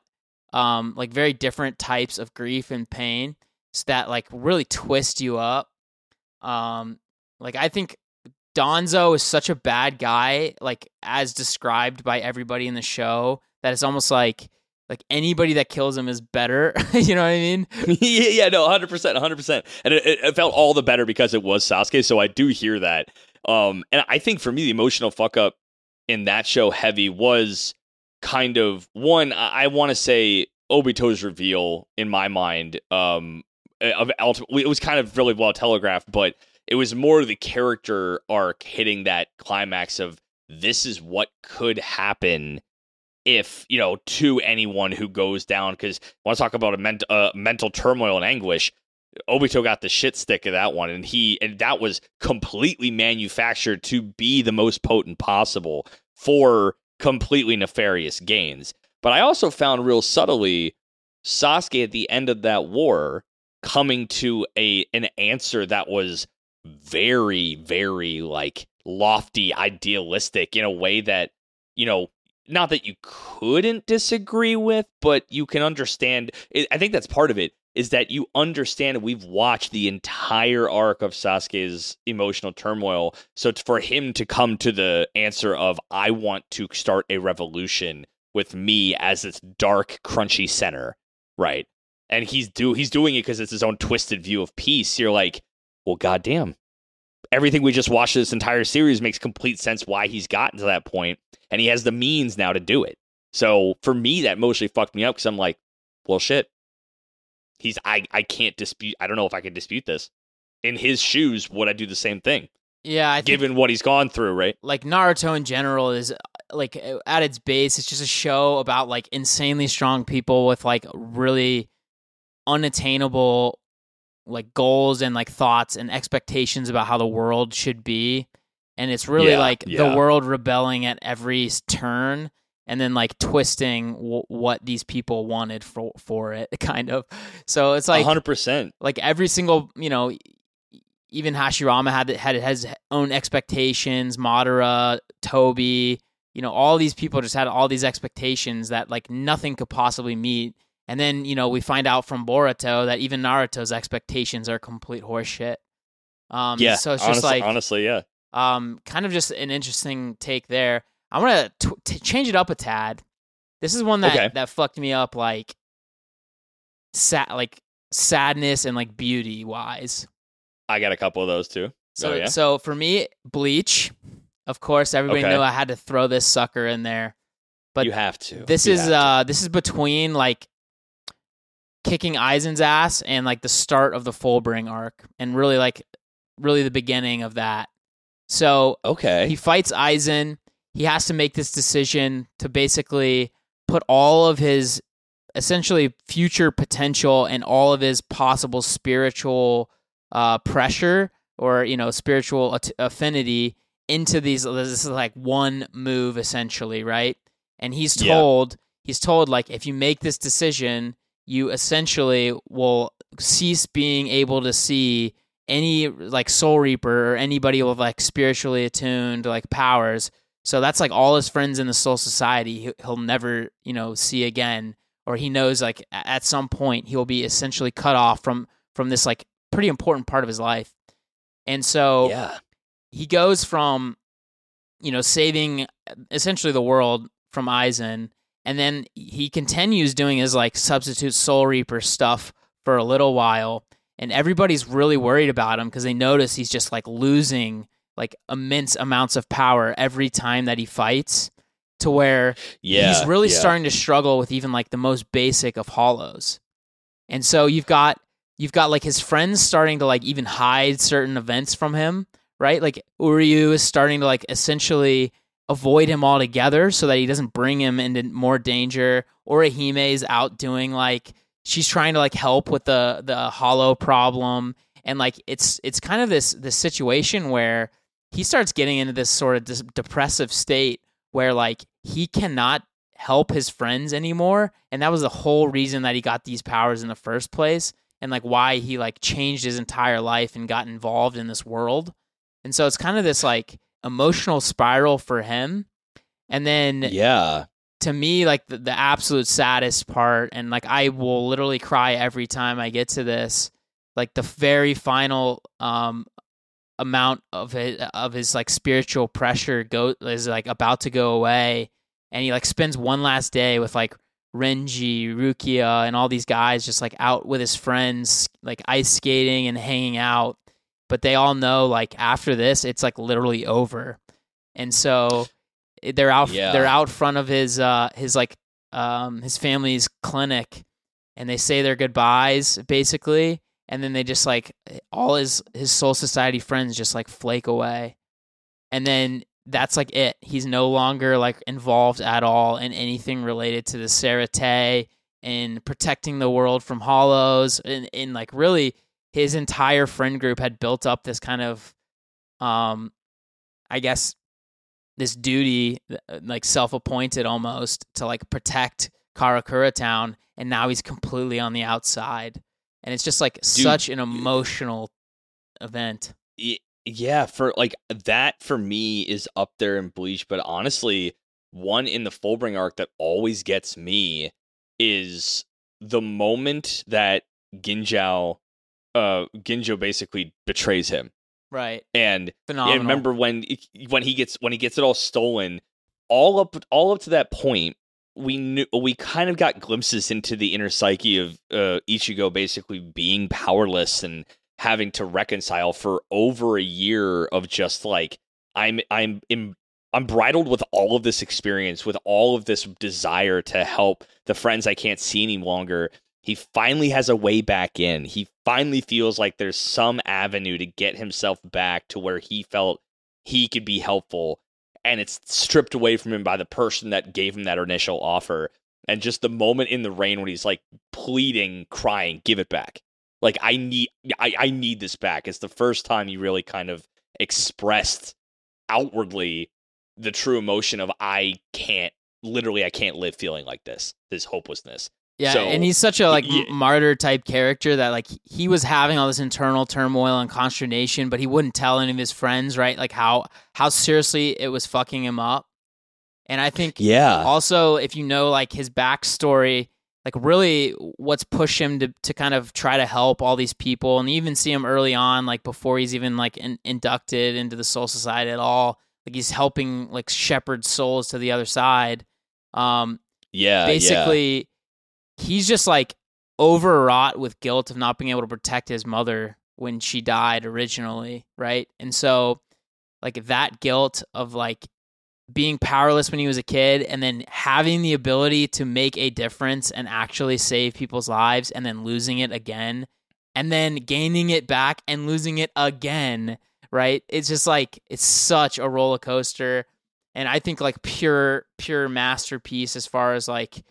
um like very different types of grief and pain that like really twist you up. Um like I think Danzo is such a bad guy, like as described by everybody in the show, that it's almost like like anybody that kills him is better. you know what I mean? yeah, yeah, no, hundred percent, hundred percent, and it, it, felt all the better because it was Sasuke. So I do hear that, um, and I think for me the emotional fuck up in that show, heavy was kind of one. I, I want to say Obito's reveal in my mind, um, of ultimately it was kind of really well telegraphed, but it was more the character arc hitting that climax of this is what could happen if you know to anyone who goes down because I want to talk about a ment- uh, mental turmoil and anguish. Obito got the shit stick of that one, and he and that was completely manufactured to be the most potent possible for completely nefarious gains. But I also found real subtly Sasuke at the end of that war coming to a an answer that was very, very like lofty, idealistic in a way that, you know, not that you couldn't disagree with, but you can understand. I think that's part of it is that you understand we've watched the entire arc of Sasuke's emotional turmoil. So for him to come to the answer of I want to start a revolution with me as its dark, crunchy center, right? And he's do he's doing it because it's his own twisted view of peace. You're like, well, goddamn, everything we just watched this entire series makes complete sense why he's gotten to that point, and he has the means now to do it. So for me, that mostly fucked me up because I'm like, well, shit. He's I I can't dispute. I don't know if I can dispute this. In his shoes, would I do the same thing? Yeah, I given what he's gone through, right? Like Naruto in general is like at its base, it's just a show about like insanely strong people with like really unattainable like goals and like thoughts and expectations about how the world should be and it's really yeah, like yeah. the world rebelling at every turn and then like twisting w- what these people wanted for for it kind of so it's like 100% like every single you know even Hashirama had had his own expectations Madara Tobi you know all these people just had all these expectations that like nothing could possibly meet and then, you know, we find out from Boruto that even Naruto's expectations are complete horseshit. Um, yeah. So it's just honestly, like, honestly, yeah. Um, kind of just an interesting take there. I'm gonna t- t- change it up a tad. This is one that okay. that fucked me up, like, sad, like sadness and like beauty wise. I got a couple of those too. So, oh, yeah? so for me, Bleach. Of course, everybody okay. knew I had to throw this sucker in there. But you have to. This you is uh, this is between like kicking Aizen's ass and like the start of the Fullbring arc and really like really the beginning of that. So okay, he fights Aizen. He has to make this decision to basically put all of his essentially future potential and all of his possible spiritual uh, pressure or you know spiritual affinity into these. This is like one move essentially, right? And he's told yeah. he's told like if you make this decision, you essentially will cease being able to see any like soul reaper or anybody with like spiritually attuned like powers so that's like all his friends in the soul society he'll never you know see again or he knows like at some point he'll be essentially cut off from from this like pretty important part of his life. And so yeah. he goes from you know saving essentially the world from Aizen and then he continues doing his like substitute soul reaper stuff for a little while and everybody's really worried about him because they notice he's just like losing like immense amounts of power every time that he fights to where yeah, he's really yeah. starting to struggle with even like the most basic of hollows and so you've got you've got like his friends starting to like even hide certain events from him right like uryu is starting to like essentially avoid him altogether so that he doesn't bring him into more danger. Orihime is out doing like she's trying to like help with the the hollow problem and like it's it's kind of this this situation where he starts getting into this sort of depressive state where like he cannot help his friends anymore and that was the whole reason that he got these powers in the first place and like why he like changed his entire life and got involved in this world and so it's kind of this like emotional spiral for him. And then yeah, to me like the, the absolute saddest part and like I will literally cry every time I get to this like the very final um amount of his of his like spiritual pressure go is like about to go away and he like spends one last day with like Renji, Rukia, and all these guys just like out with his friends, like ice skating and hanging out. But they all know like after this, it's like literally over. And so eh, they're out Yeah. they're out front of his uh his like um his family's clinic and they say their goodbyes basically and then they just like all his his soul society friends just like flake away. And then that's like it. He's no longer like involved at all in anything related to the Seireitei and protecting the world from hollows and, and like really his entire friend group had built up this kind of um i guess this duty uh, like self-appointed almost to like protect karakura town and now he's completely on the outside and it's just like such an emotional event. Yeah, for like that for me is up there in Bleach, but honestly, one in the Fullbring arc that always gets me is the moment that Ginjao uh Ginjo basically betrays him. right. And phenomenal. yeah, remember when when he gets when he gets it all stolen, all up all up to that point, we knew we kind of got glimpses into the inner psyche of uh, Ichigo basically being powerless and having to reconcile for over a year of just like I'm I'm im I'm bridled with all of this experience, with all of this desire to help the friends I can't see any longer. He finally has a way back in. He finally feels like there's some avenue to get himself back to where he felt he could be helpful. And it's stripped away from him by the person that gave him that initial offer. And just the moment in the rain when he's like pleading, crying, give it back. Like I need I, I need this back. It's the first time he really kind of expressed outwardly the true emotion of I can't literally I can't live feeling like this. This hopelessness. Yeah, So, and he's such a like y- martyr type character that like he was having all this internal turmoil and consternation, but he wouldn't tell any of his friends, right? Like how how seriously it was fucking him up. And I think Yeah. also if you know like his backstory, like really what's pushed him to to kind of try to help all these people, and even see him early on, like before he's even like in, inducted into the Soul Society at all. Like he's helping like shepherd souls to the other side. Um, Yeah. basically he's just like overwrought with guilt of not being able to protect his mother when she died originally right? And so like that guilt of like being powerless when he was a kid and then having the ability to make a difference and actually save people's lives and then losing it again and then gaining it back and losing it again right? It's just like it's such a roller coaster. And I think like pure pure masterpiece as far as like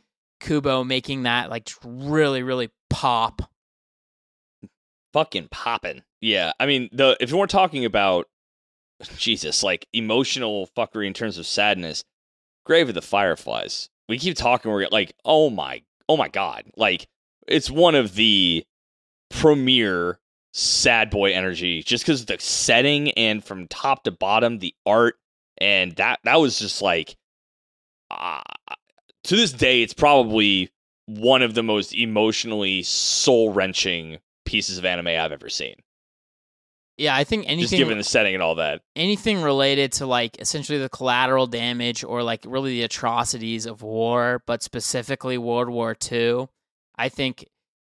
Kubo making that like really really pop. fucking popping. Yeah, I mean, the if we're talking about Jesus, like emotional fuckery in terms of sadness, Grave of the Fireflies. We keep talking. We're like, oh my, oh my god, like it's one of the premier sad boy energy, just because the setting and from top to bottom, the art and that that was just like, uh, to this day, it's probably one of the most emotionally soul wrenching pieces of anime I've ever seen. Yeah, I think anything Just given the setting and all that. anything related to like essentially the collateral damage or like really the atrocities of war, but specifically World War II, I think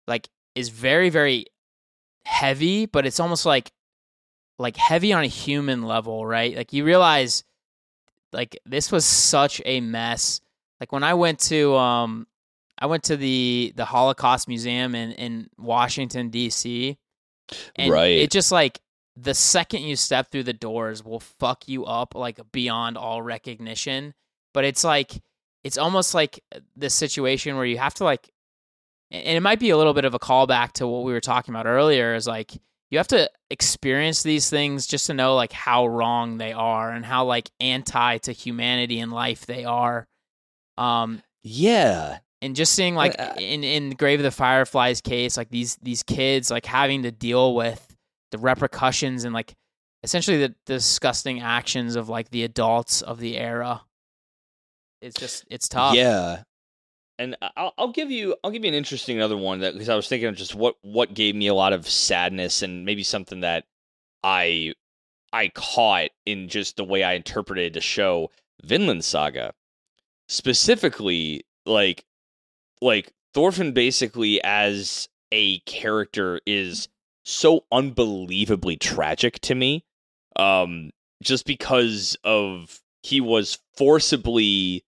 like is very very heavy, but it's almost like like heavy on a human level, right? Like you realize like this was such a mess. Like when I went to um I went to the the Holocaust Museum in in Washington D.C. and Right. it just like the second you step through the doors will fuck you up like beyond all recognition. But it's like it's almost like this situation where you have to like and it might be a little bit of a callback to what we were talking about earlier is like you have to experience these things just to know like how wrong they are and how like anti to humanity and life they are um Yeah. and just seeing like Uh, in in grave of the fireflies case like these these kids like having to deal with the repercussions and like essentially the, the disgusting actions of like the adults of the era it's just it's tough Yeah. And I- I'll, I'll give you I'll give you an interesting other one that because I was thinking of just what what gave me a lot of sadness and maybe something that I I caught in just the way I interpreted the show Vinland Saga. Specifically, like like Thorfinn basically as a character is so unbelievably tragic to me. Um, just because of he was forcibly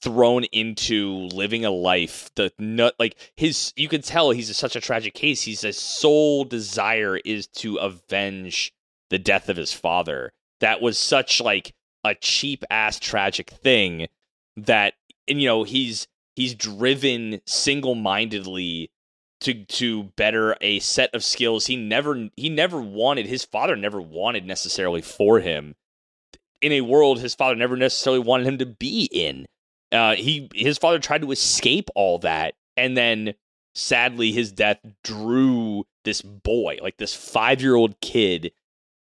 thrown into living a life the nut like his you can tell he's a, such a tragic case he's a sole desire is to avenge the death of his father that was such like a cheap ass tragic thing that and you know he's he's driven single-mindedly to to better a set of skills he never he never wanted his father never wanted necessarily for him in a world his father never necessarily wanted him to be in. Uh, he his father tried to escape all that, and then sadly his death drew this boy, like this five year old kid,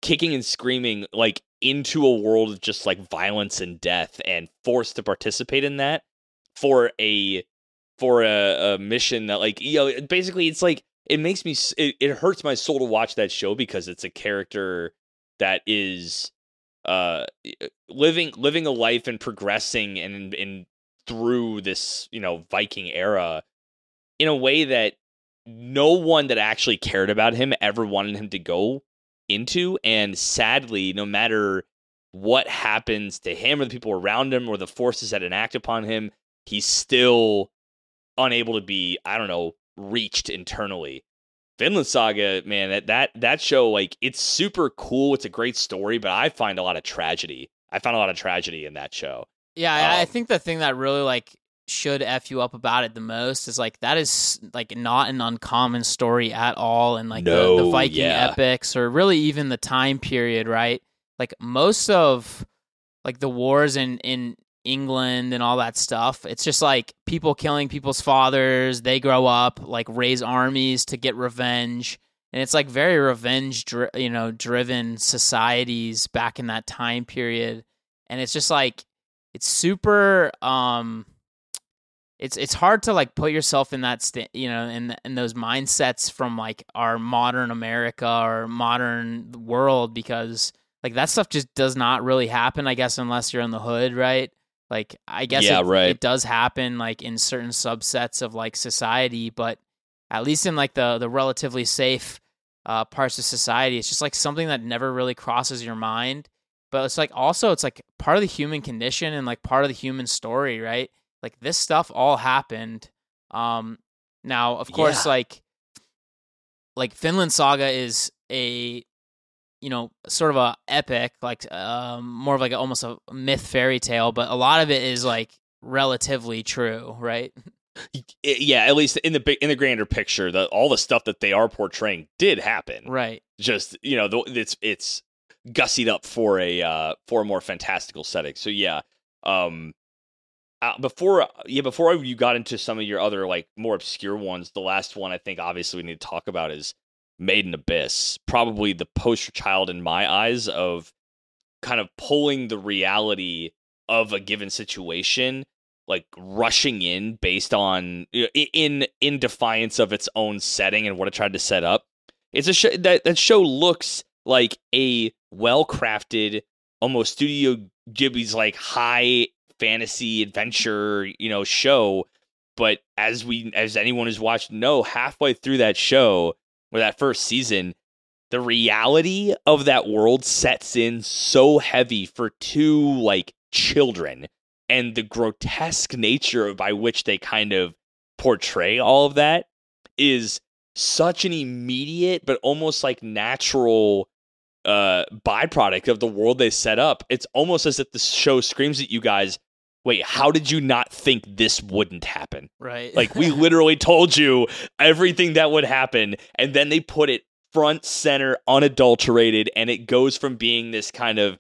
kicking and screaming like into a world of just like violence and death, and forced to participate in that for a for a, a mission that like you know basically it's like it makes me it, it hurts my soul to watch that show because it's a character that is uh living living a life and progressing and and through this, you know, Viking era in a way that no one that actually cared about him ever wanted him to go into. And sadly, no matter what happens to him or the people around him or the forces that enact upon him, he's still unable to be, I don't know, reached internally. Vinland Saga, man, that that that show, like, it's super cool. It's a great story, but I find a lot of tragedy. I found a lot of tragedy in that show. Yeah, um, I think the thing that really like should f you up about it the most is like that is like not an uncommon story at all in like no, the, the, Viking yeah. epics or really even the time period, right? Like most of like the wars in in England and all that stuff. It's just like people killing people's fathers. They grow up like raise armies to get revenge, and it's like very revenge, dri- you know, driven societies back in that time period. And it's just like it's super um it's it's hard to like put yourself in that st- you know in in those mindsets from like our modern America or modern world because like that stuff just does not really happen I guess unless you're in the hood right like I guess yeah, it, right. it does happen like in certain subsets of like society but at least in like the the relatively safe uh, parts of society it's just like something that never really crosses your mind but it's like also it's like part of the human condition and like part of the human story, right? Like this stuff all happened. Um now of course yeah. like like Vinland Saga is a you know sort of a epic like um more of like a, almost a myth fairy tale, but a lot of it is like relatively true, right? yeah at least in the big in the grander picture the all the stuff that they are portraying did happen right just you know the, it's it's gussied up for a uh, for a more fantastical setting. So yeah, um, uh, before yeah before you got into some of your other like more obscure ones, the last one I think obviously we need to talk about is Made in Abyss. Probably the poster child in my eyes of kind of pulling the reality of a given situation like rushing in based on in in defiance of its own setting and what it tried to set up. It's a show that that show looks like a well crafted, almost Studio Ghibli's like high fantasy adventure, you know, show. But as we, as anyone who's watched know, halfway through that show or that first season, the reality of that world sets in so heavy for two like children and the grotesque nature by which they kind of portray all of that is such an immediate but almost like natural uh byproduct of the world they set up it's almost as if the show screams at you guys wait how did you not think this wouldn't happen? Right. Like we literally told you everything that would happen and then they put it front center unadulterated and it goes from being this kind of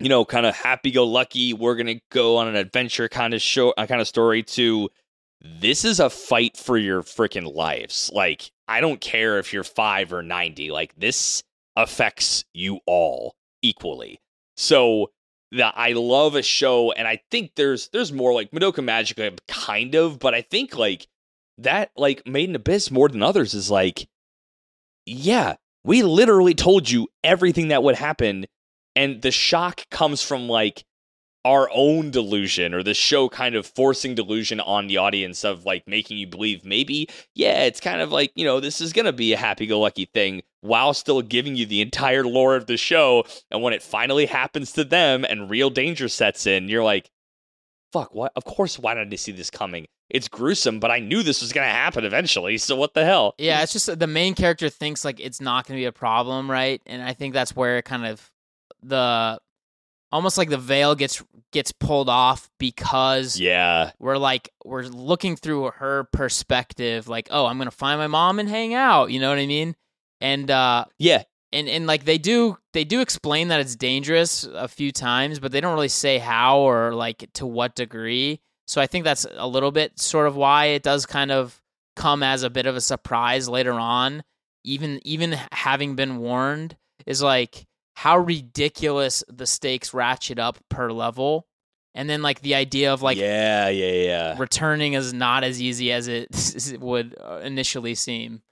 you know kind of happy go lucky we're going to go on an adventure kind of show uh, kind of story to this is a fight for your freaking lives. Like i don't care if you're 5 or 90 like this affects you all equally. So that I love a show, and I think there's there's more like Madoka Magica, kind of, but I think like that like Made in Abyss more than others is like, yeah, we literally told you everything that would happen, and the shock comes from like our own delusion or the show kind of forcing delusion on the audience of like making you believe maybe yeah it's kind of like you know this is gonna be a happy-go-lucky thing while still giving you the entire lore of the show. And when it finally happens to them and real danger sets in you're like fuck what of course why didn't i see this coming? It's gruesome but i knew this was gonna happen eventually so what the hell? Yeah, it's just uh, the main character thinks like it's not going to be a problem, right? And I think that's where kind of the almost like the veil gets gets pulled off because yeah we're like we're looking through her perspective like, "Oh, I'm going to find my mom and hang out." You know what I mean? And uh yeah and and like they do they do explain that it's dangerous a few times, but they don't really say how or like to what degree. So I think that's a little bit sort of why it does kind of come as a bit of a surprise later on. Even even having been warned is like how ridiculous the stakes ratchet up per level. And then like the idea of like yeah yeah yeah returning is not as easy as it would uh, initially seem.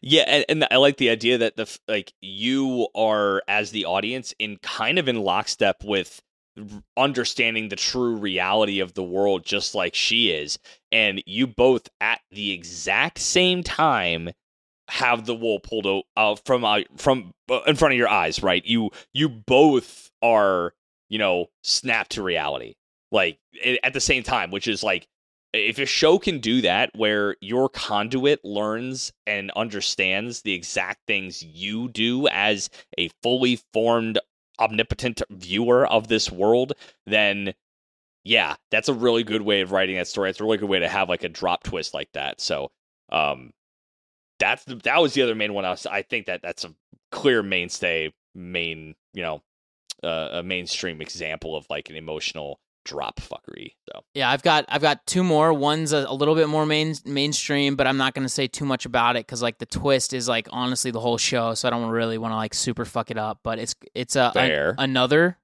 Yeah, and, and I like the idea that the like you are as the audience in kind of in lockstep with understanding the true reality of the world just like she is and you both at the exact same time have the wool pulled out uh, from uh, from uh, in front of your eyes right? You you both are you know snapped to reality. Like at the same time which is like if a show can do that where your conduit learns and understands the exact things you do as a fully formed omnipotent viewer of this world then yeah that's a really good way of writing that story. It's a really good way to have like a drop twist like that. So um that's the, that was the other main one I, was, I think that that's a clear mainstay main you know uh, a mainstream example of like an emotional drop fuckery so Yeah, I've got I've got two more. One's a, a little bit more main mainstream, but I'm not going to say too much about it because like the twist is like honestly the whole show, so I don't really want to like super fuck it up. But it's it's a, a another.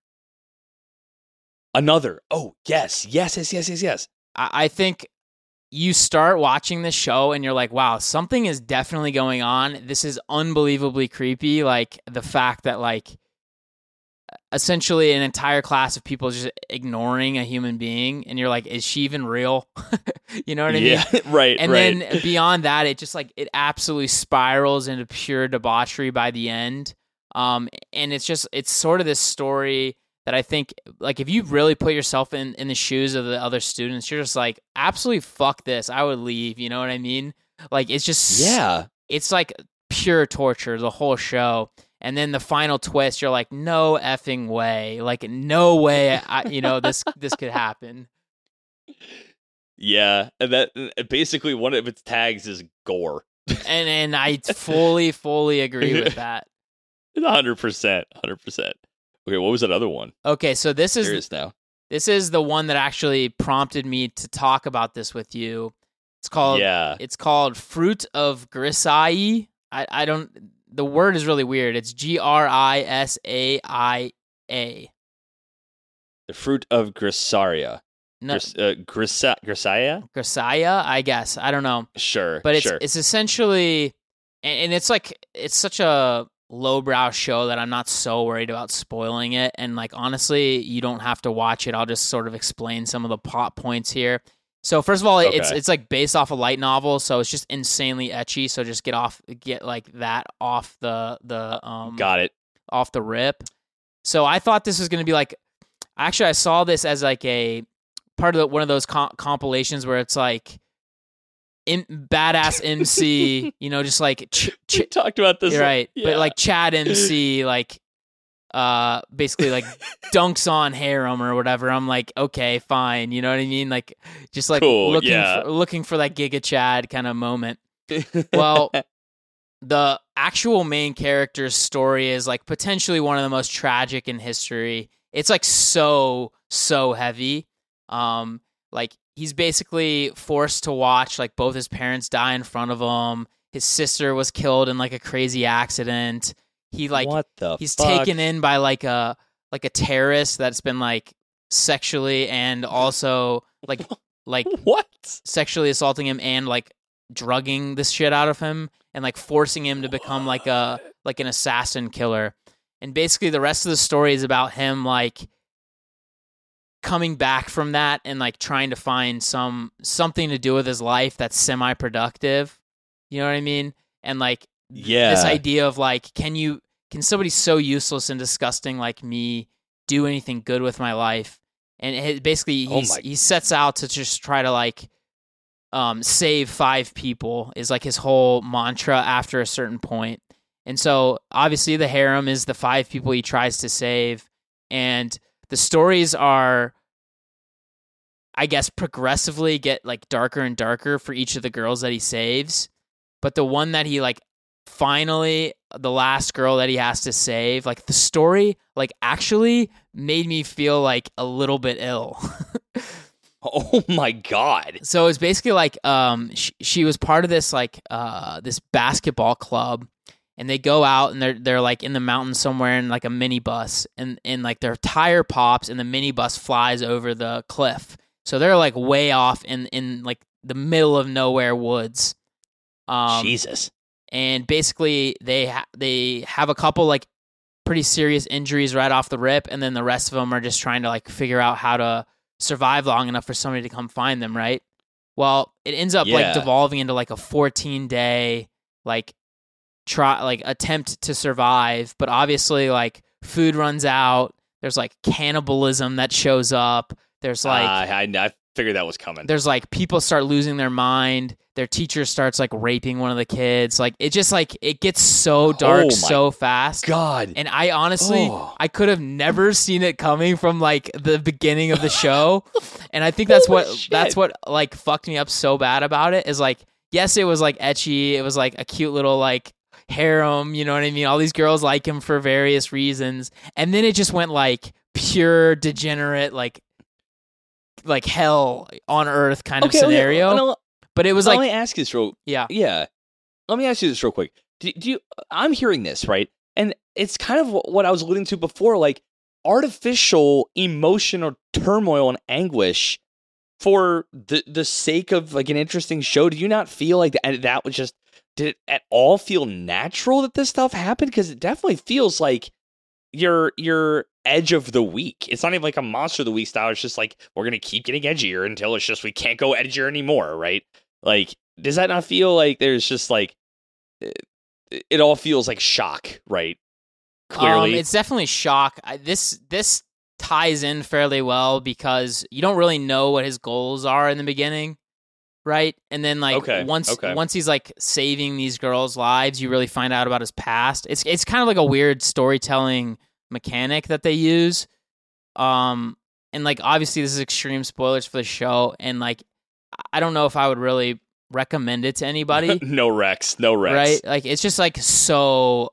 Another. Oh, yes. Yes, yes, yes, yes, yes. I, I think you start watching the show and you're like, wow, something is definitely going on. This is unbelievably creepy. Like the fact that like essentially an entire class of people just ignoring a human being, and you're like, is she even real? you know what I mean? yeah, right, and right. then beyond that it just like it absolutely spirals into pure debauchery by the end um and it's just it's sort of this story that i think like if you really put yourself in in the shoes of the other students you're just like absolutely fuck this i would leave you know what i mean like it's just yeah. it's like pure torture the whole show and then the final twist you're like no effing way like no way I, you know this this could happen Yeah. And that uh, basically one of its tags is gore. and and i fully fully agree with that 100%. 100%. Okay, what was that other one? Okay, so this is Curious now. this is the one that actually prompted me to talk about this with you. It's called yeah. it's called Fruit of Grisai. I I don't the word is really weird. It's G R I S A I A. The fruit of Grisaria. No, Gris, uh, Grisa, Grisaya? Grisaya, I guess. I don't know. Sure. But it's sure. it's essentially and, and it's like it's such a lowbrow show that I'm not so worried about spoiling it. And like honestly, you don't have to watch it. I'll just sort of explain some of the plot points here. So first of all, it's Okay. it's like based off a light novel, so it's just insanely ecchi. So just get off get like that off the the um Got it. off the rip. So I thought this was going to be like actually I saw this as like a part of the, one of those co- compilations where it's like in, badass MC, you know, just like ch- ch- we talked about this. right, Yeah. but like Chad MC, like uh, basically like dunks on harem or whatever. I'm like, okay, fine, you know what I mean? Like just like Cool, looking yeah. for, looking for that Giga Chad kind of moment. Well, the actual main character's story is like potentially one of the most tragic in history. It's like so so heavy. Um like he's basically forced to watch like both his parents die in front of him. His sister was killed in like a crazy accident. He like what the he's fuck? taken in by like a like a terrorist that's been like sexually and also like like What? sexually assaulting him and like drugging this shit out of him and like forcing him to become like a like an assassin killer. And basically the rest of the story is about him like coming back from that and like trying to find some something to do with his life that's semi productive. You know what I mean? And like Yeah. this idea of like can you can somebody so useless and disgusting like me do anything good with my life and it, basically Oh he sets out to just try to like um save five people is like his whole mantra after a certain point and so obviously the harem is the five people he tries to save and the stories are i guess progressively get like darker and darker for each of the girls that he saves but the one that he like finally the last girl that he has to save like the story like actually made me feel like a little bit ill Oh my god. so it's basically like um she, she was part of this like uh this basketball club and they go out and they're they're like in the mountains somewhere in like a minibus and and like their tire pops and the minibus flies over the cliff. So they're like way off in in like the middle of nowhere woods. Um Jesus. and basically they ha- they have a couple like pretty serious injuries right off the rip and then the rest of them are just trying to like figure out how to survive long enough for somebody to come find them right? Well it ends up like devolving into like a 14 day like try like attempt to survive but obviously like food runs out there's like cannibalism that shows up there's like Ah, I, I figured that was coming. there's like people start losing their mind their teacher starts like raping one of the kids like it just like it gets so dark Oh so fast God. and i honestly Oh. i could have never seen it coming from like the beginning of the show and i think that's Holy what shit. that's what like fucked me up so bad about it is like yes it was like ecchi it was like a cute little like harem you know what i mean all these girls like him for various reasons and then it just went like pure degenerate like like hell on earth kind of Okay, let me- scenario no, but it was let like me ask you this real yeah Yeah. Let me ask you this real quick. Do, do you? I'm hearing this right, and it's kind of what I was alluding to before, like artificial emotional turmoil and anguish for the the sake of like an interesting show. Do you not feel like that? That was just did it at all feel natural that this stuff happened? Because it definitely feels like your your edge of the week. It's not even like a monster of the week style. It's just like we're gonna keep getting edgier until it's just we can't go edgier anymore, right? Like, does that not feel like there's just like it, it all feels like shock, right? Clearly, Um, it's definitely shock. I, this this ties in fairly well because you don't really know what his goals are in the beginning, right? And then like Okay, once okay. once he's like saving these girls' lives, you really find out about his past. It's it's kind of like a weird storytelling mechanic that they use. Um, and like obviously this is extreme spoilers for the show, and like I don't know if I would really recommend it to anybody. no Rex, no Rex. right? Like it's just like so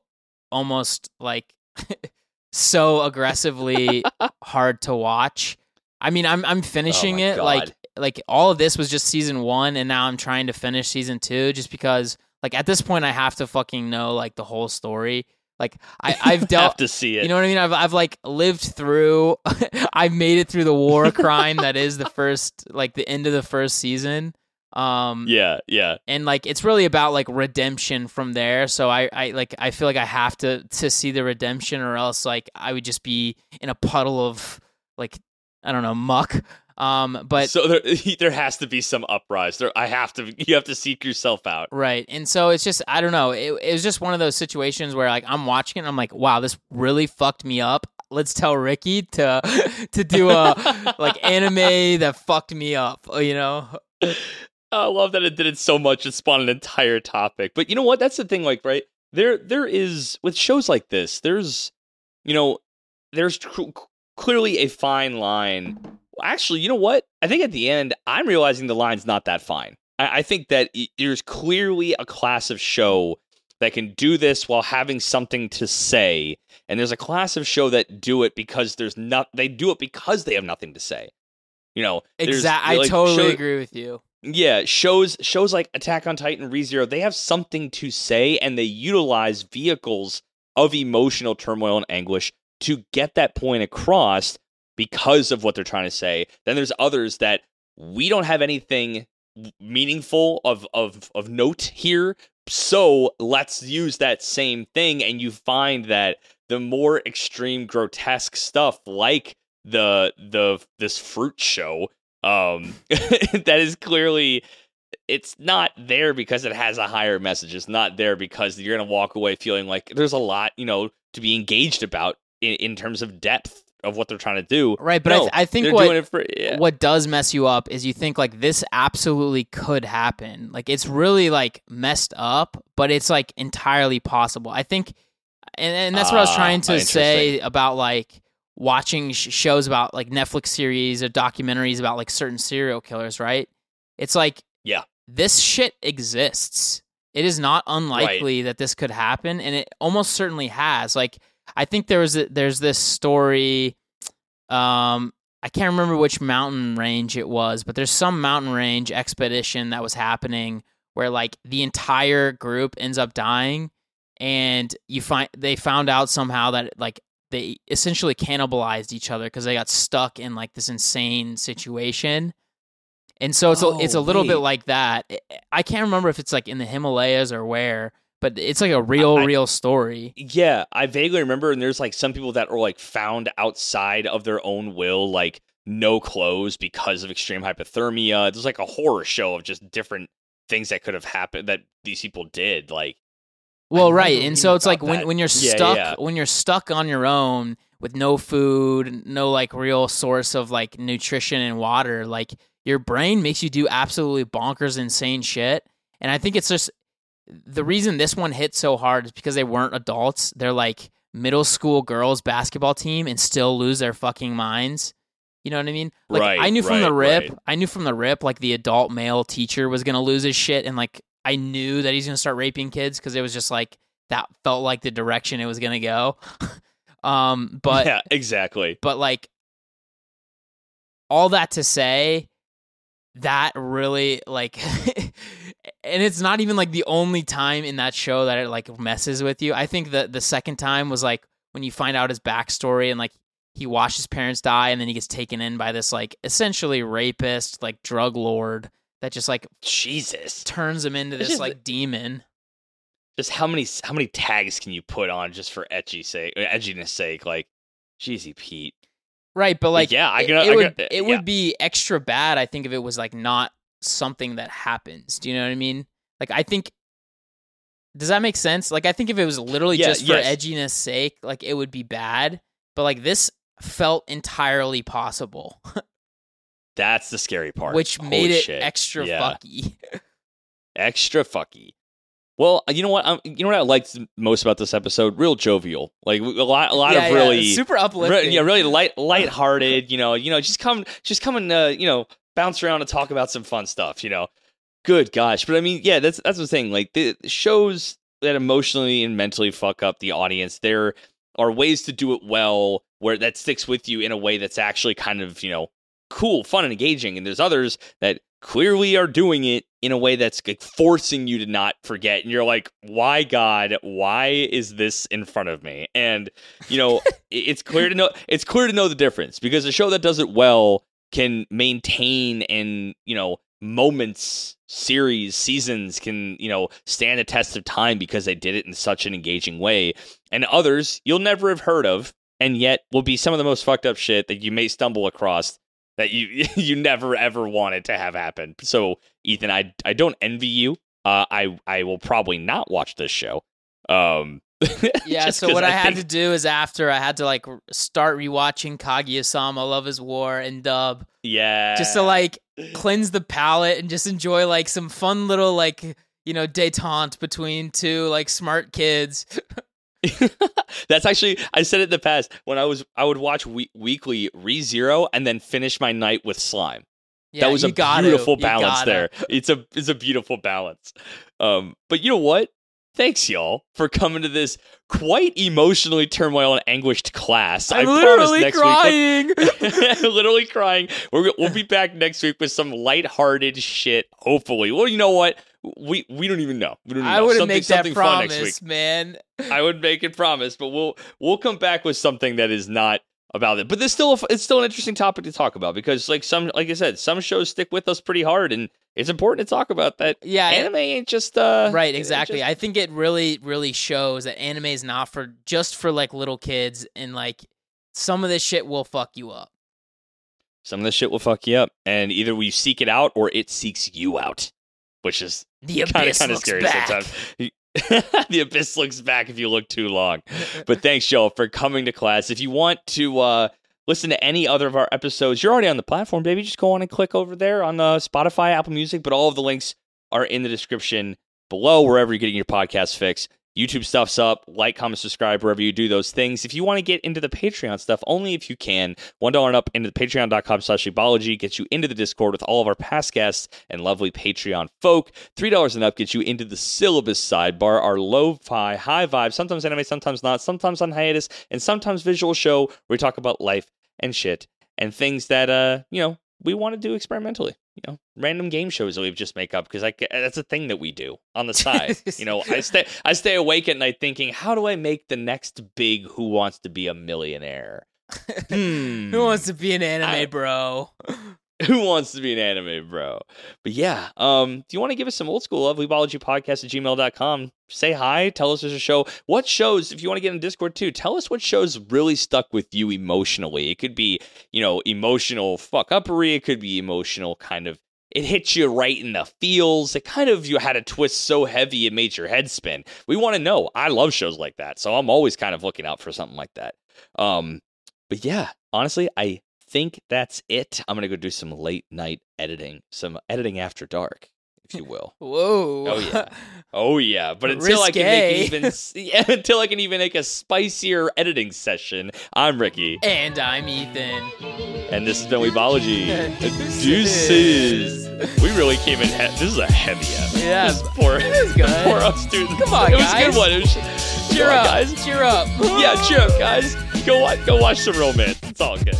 almost like so aggressively hard to watch. I mean, I'm I'm finishing Oh it God. like like all of this was just season 1 and now I'm trying to finish season 2 just because like at this point I have to fucking know like the whole story. Like I I've have dealt to see it. you know what I mean? I've I've like lived through I've made it through the war crime that is the first like the end of the first season. Um yeah, yeah. and like it's really about like redemption from there so I, I like i feel like i have to to see the redemption or else like i would just be in a puddle of like i don't know muck um but so there, there has to be some uprise. There, I have to. You have to seek yourself out. right and so it's just i don't know it, it was just one of those situations where like i'm watching it and i'm like wow this really fucked me up let's tell ricky to to do a like anime that fucked me up you know I love that it did it so much. It spawned an entire topic. But you know what? That's the thing. Like, right there, there is with shows like this. There's, you know, there's cl- clearly a fine line. Actually, you know what? I think at the end, I'm realizing the line's not that fine. I, I think that y- there's clearly a class of show that can do this while having something to say, and there's a class of show that do it because there's not. They do it because they have nothing to say. You know, exactly i totally show- agree with you yeah, shows shows like Attack on Titan, ReZero, they have something to say and they utilize vehicles of emotional turmoil and anguish to get that point across because of what they're trying to say. Then there's others that we don't have anything meaningful of of of note here. So let's use that same thing and you find that the more extreme grotesque stuff like the the this fruit show um that is clearly it's not there because it has a higher message. It's not there because you're to walk away feeling like there's a lot, you know, to be engaged about in, in terms of depth of what they're trying to do. Right, but no, I, th- I think what for yeah. what does mess you up is you think like this absolutely could happen. Like it's really like messed up, but it's like entirely possible. I think, and, and that's what I was Ah, trying to say about like watching sh- shows about like Netflix series or documentaries about like certain serial killers. Right? It's like Yeah. this shit exists. It is not unlikely that this could happen, and it almost certainly has. Like I think there was a, there's this story. Um, I can't remember which mountain range it was, but there's some mountain range expedition that was happening where like the entire group ends up dying, and you find they found out somehow that like they essentially cannibalized each other because they got stuck in like this insane situation. And so it's a, it's a Oh, little bit like that. I- I can't remember if it's like in the Himalayas or where, but it's like a real, I- real story. Yeah, I vaguely remember, and there's like some people that are like found outside of their own will, like no clothes because of extreme hypothermia. There's like a horror show of just different things that could have happened that these people did. Like, Well, right, and so it's like when when you're Yeah, stuck yeah. when you're stuck on your own with no food, no like real source of like nutrition and water, like your brain makes you do absolutely bonkers, insane shit. And I think it's just the reason this one hit so hard is because they weren't adults. They're like middle school girls basketball team and still lose their fucking minds. You know what I mean? Like Right, I knew from the rip, right. I knew from the rip like the adult male teacher was gonna lose his shit and like I knew that he's gonna start raping kids because it was just like that felt like the direction it was gonna go. um, but yeah, exactly. but like all that to say that really like and it's not even like the only time in that show that it like messes with you i think that the second time was like when you find out his backstory and like he watched his parents die and then he gets taken in by this like essentially rapist like drug lord that just like Jesus, turns him into this just- like demon just how many how many tags can you put on just for edgy sake, uh, edginess sake? Like, Jeezy Pete. Right, but like Yeah, I it, can- it I would can- it yeah. would be extra bad. I think if it was like not something that happens. Do you know what I mean? Like I think. Does that make sense? Like I think if it was literally Yeah, just for yes. edginess sake, like it would be bad. But like this felt entirely possible, That's the scary part. which Holy made it shit. extra Yeah. fucky. extra fucky. Well, you know what? Um, you know what I liked most about this episode? Real jovial, like a lot, a lot Yeah, of yeah, really, super re- uplifting. yeah, really light, lighthearted. You know, you know, just come, just come and uh, you know, bounce around and talk about some fun stuff. You know, good gosh, but I mean, yeah, that's that's the thing. Like the the shows that emotionally and mentally fuck up the audience, there are ways to do it well where that sticks with you in a way that's actually kind of you know cool, fun, and engaging. And there's others that clearly are doing it in a way that's like forcing you to not forget. And you're like, why, God, why is this in front of me? And you know, it's clear to know it's clear to know the difference because a show that does it well can maintain and you know moments series seasons can you know stand a test of time because they did it in such an engaging way and others you'll never have heard of and yet will be some of the most fucked up shit that you may stumble across that you you never ever wanted to have happen. So Ethan, I I don't envy you. Uh, I I will probably not watch this show. Um, Yeah, so what I, had think- to do is after I had to like start rewatching Kaguya-sama Love is War and dub yeah, just to like cleanse the palate and just enjoy like some fun little like you know detente between two like smart kids. That's actually I said it in the past when I was I would watch we- weekly ReZero and then finish my night with slime. Yeah, that was a beautiful balance there. It's a it's a beautiful balance. Um, but you know what? Thanks y'all for coming to this quite emotionally turmoil and anguished class. I I'm promise literally next crying. week, literally crying. We're, we'll be back next week with some lighthearted shit. Hopefully, well, you know what? We we don't even know. We don't even I Something- make that next week. promise, man. I would make it promise, but we'll we'll come back with something that is not about it. But there's still a, it's still an interesting topic to talk about because like some like I said, some shows stick with us pretty hard, and it's important to talk about that. Yeah, anime ain't just uh right, exactly. just- I think it really, really shows that anime is not for just for like little kids, and like some of this shit will fuck you up. some of this shit will fuck you up, and either we seek it out or it seeks you out, which is The kind of abyss kind of looks scary back. sometimes. the abyss looks back if you look too long. But thanks, Joe, for coming to class. If you want to uh, listen to any other of our episodes, you're already on the platform, baby. Just go on and click over there on uh, Spotify, Apple Music. But all of the links are in the description below, wherever you're getting your podcast fix. YouTube stuff's up. Like, comment, subscribe wherever you do those things. If you want to get into the Patreon stuff, only if you can. One dollar and up into the patreon.com slash Weebology gets you into the Discord with all of our past guests and lovely Patreon folk. Three dollars and up gets you into the syllabus sidebar, our lo-fi, high vibe, sometimes anime, sometimes not, sometimes on hiatus, and sometimes visual show where we talk about life and shit and things that uh, you know, we want to do experimentally. You know, random game shows that we just make up because I that's a thing that we do on the side. you know, I stay I stay awake at night thinking, how do I make the next big Who Wants to Be a Millionaire? Hmm. Who wants to be an anime I- bro? Who wants to be an anime bro? But yeah, um, do you want to give us some old school love? Weebologypodcast at gmail.com. Say hi. Tell us there's a show. What shows, if you want to get in Discord too, tell us what shows really stuck with you emotionally. It could be, you know, emotional fuck uppery. It could be emotional kind of, it hits you right in the feels. It kind of, you had a twist so heavy it made your head spin. We want to know. I love shows like that. So I'm always kind of looking out for something like that. Um, but yeah, honestly, I think that's it. I'm gonna go do some late night editing, some editing after dark, if you will. Whoa. Oh, yeah. Oh yeah, but until I can make even yeah, until I can even make a spicier editing session, I'm Ricky, and I'm Ethan. and this has been Weebology. Deuces. Deuces. We really came in. He- this is a heavy episode. Yeah, This poor, was good. poor us students. Come on, it was guys. a good one. It was, Cheer on, up, guys. Cheer up. Yeah, cheer up, guys. Go watch. Go watch some romance. It's all good.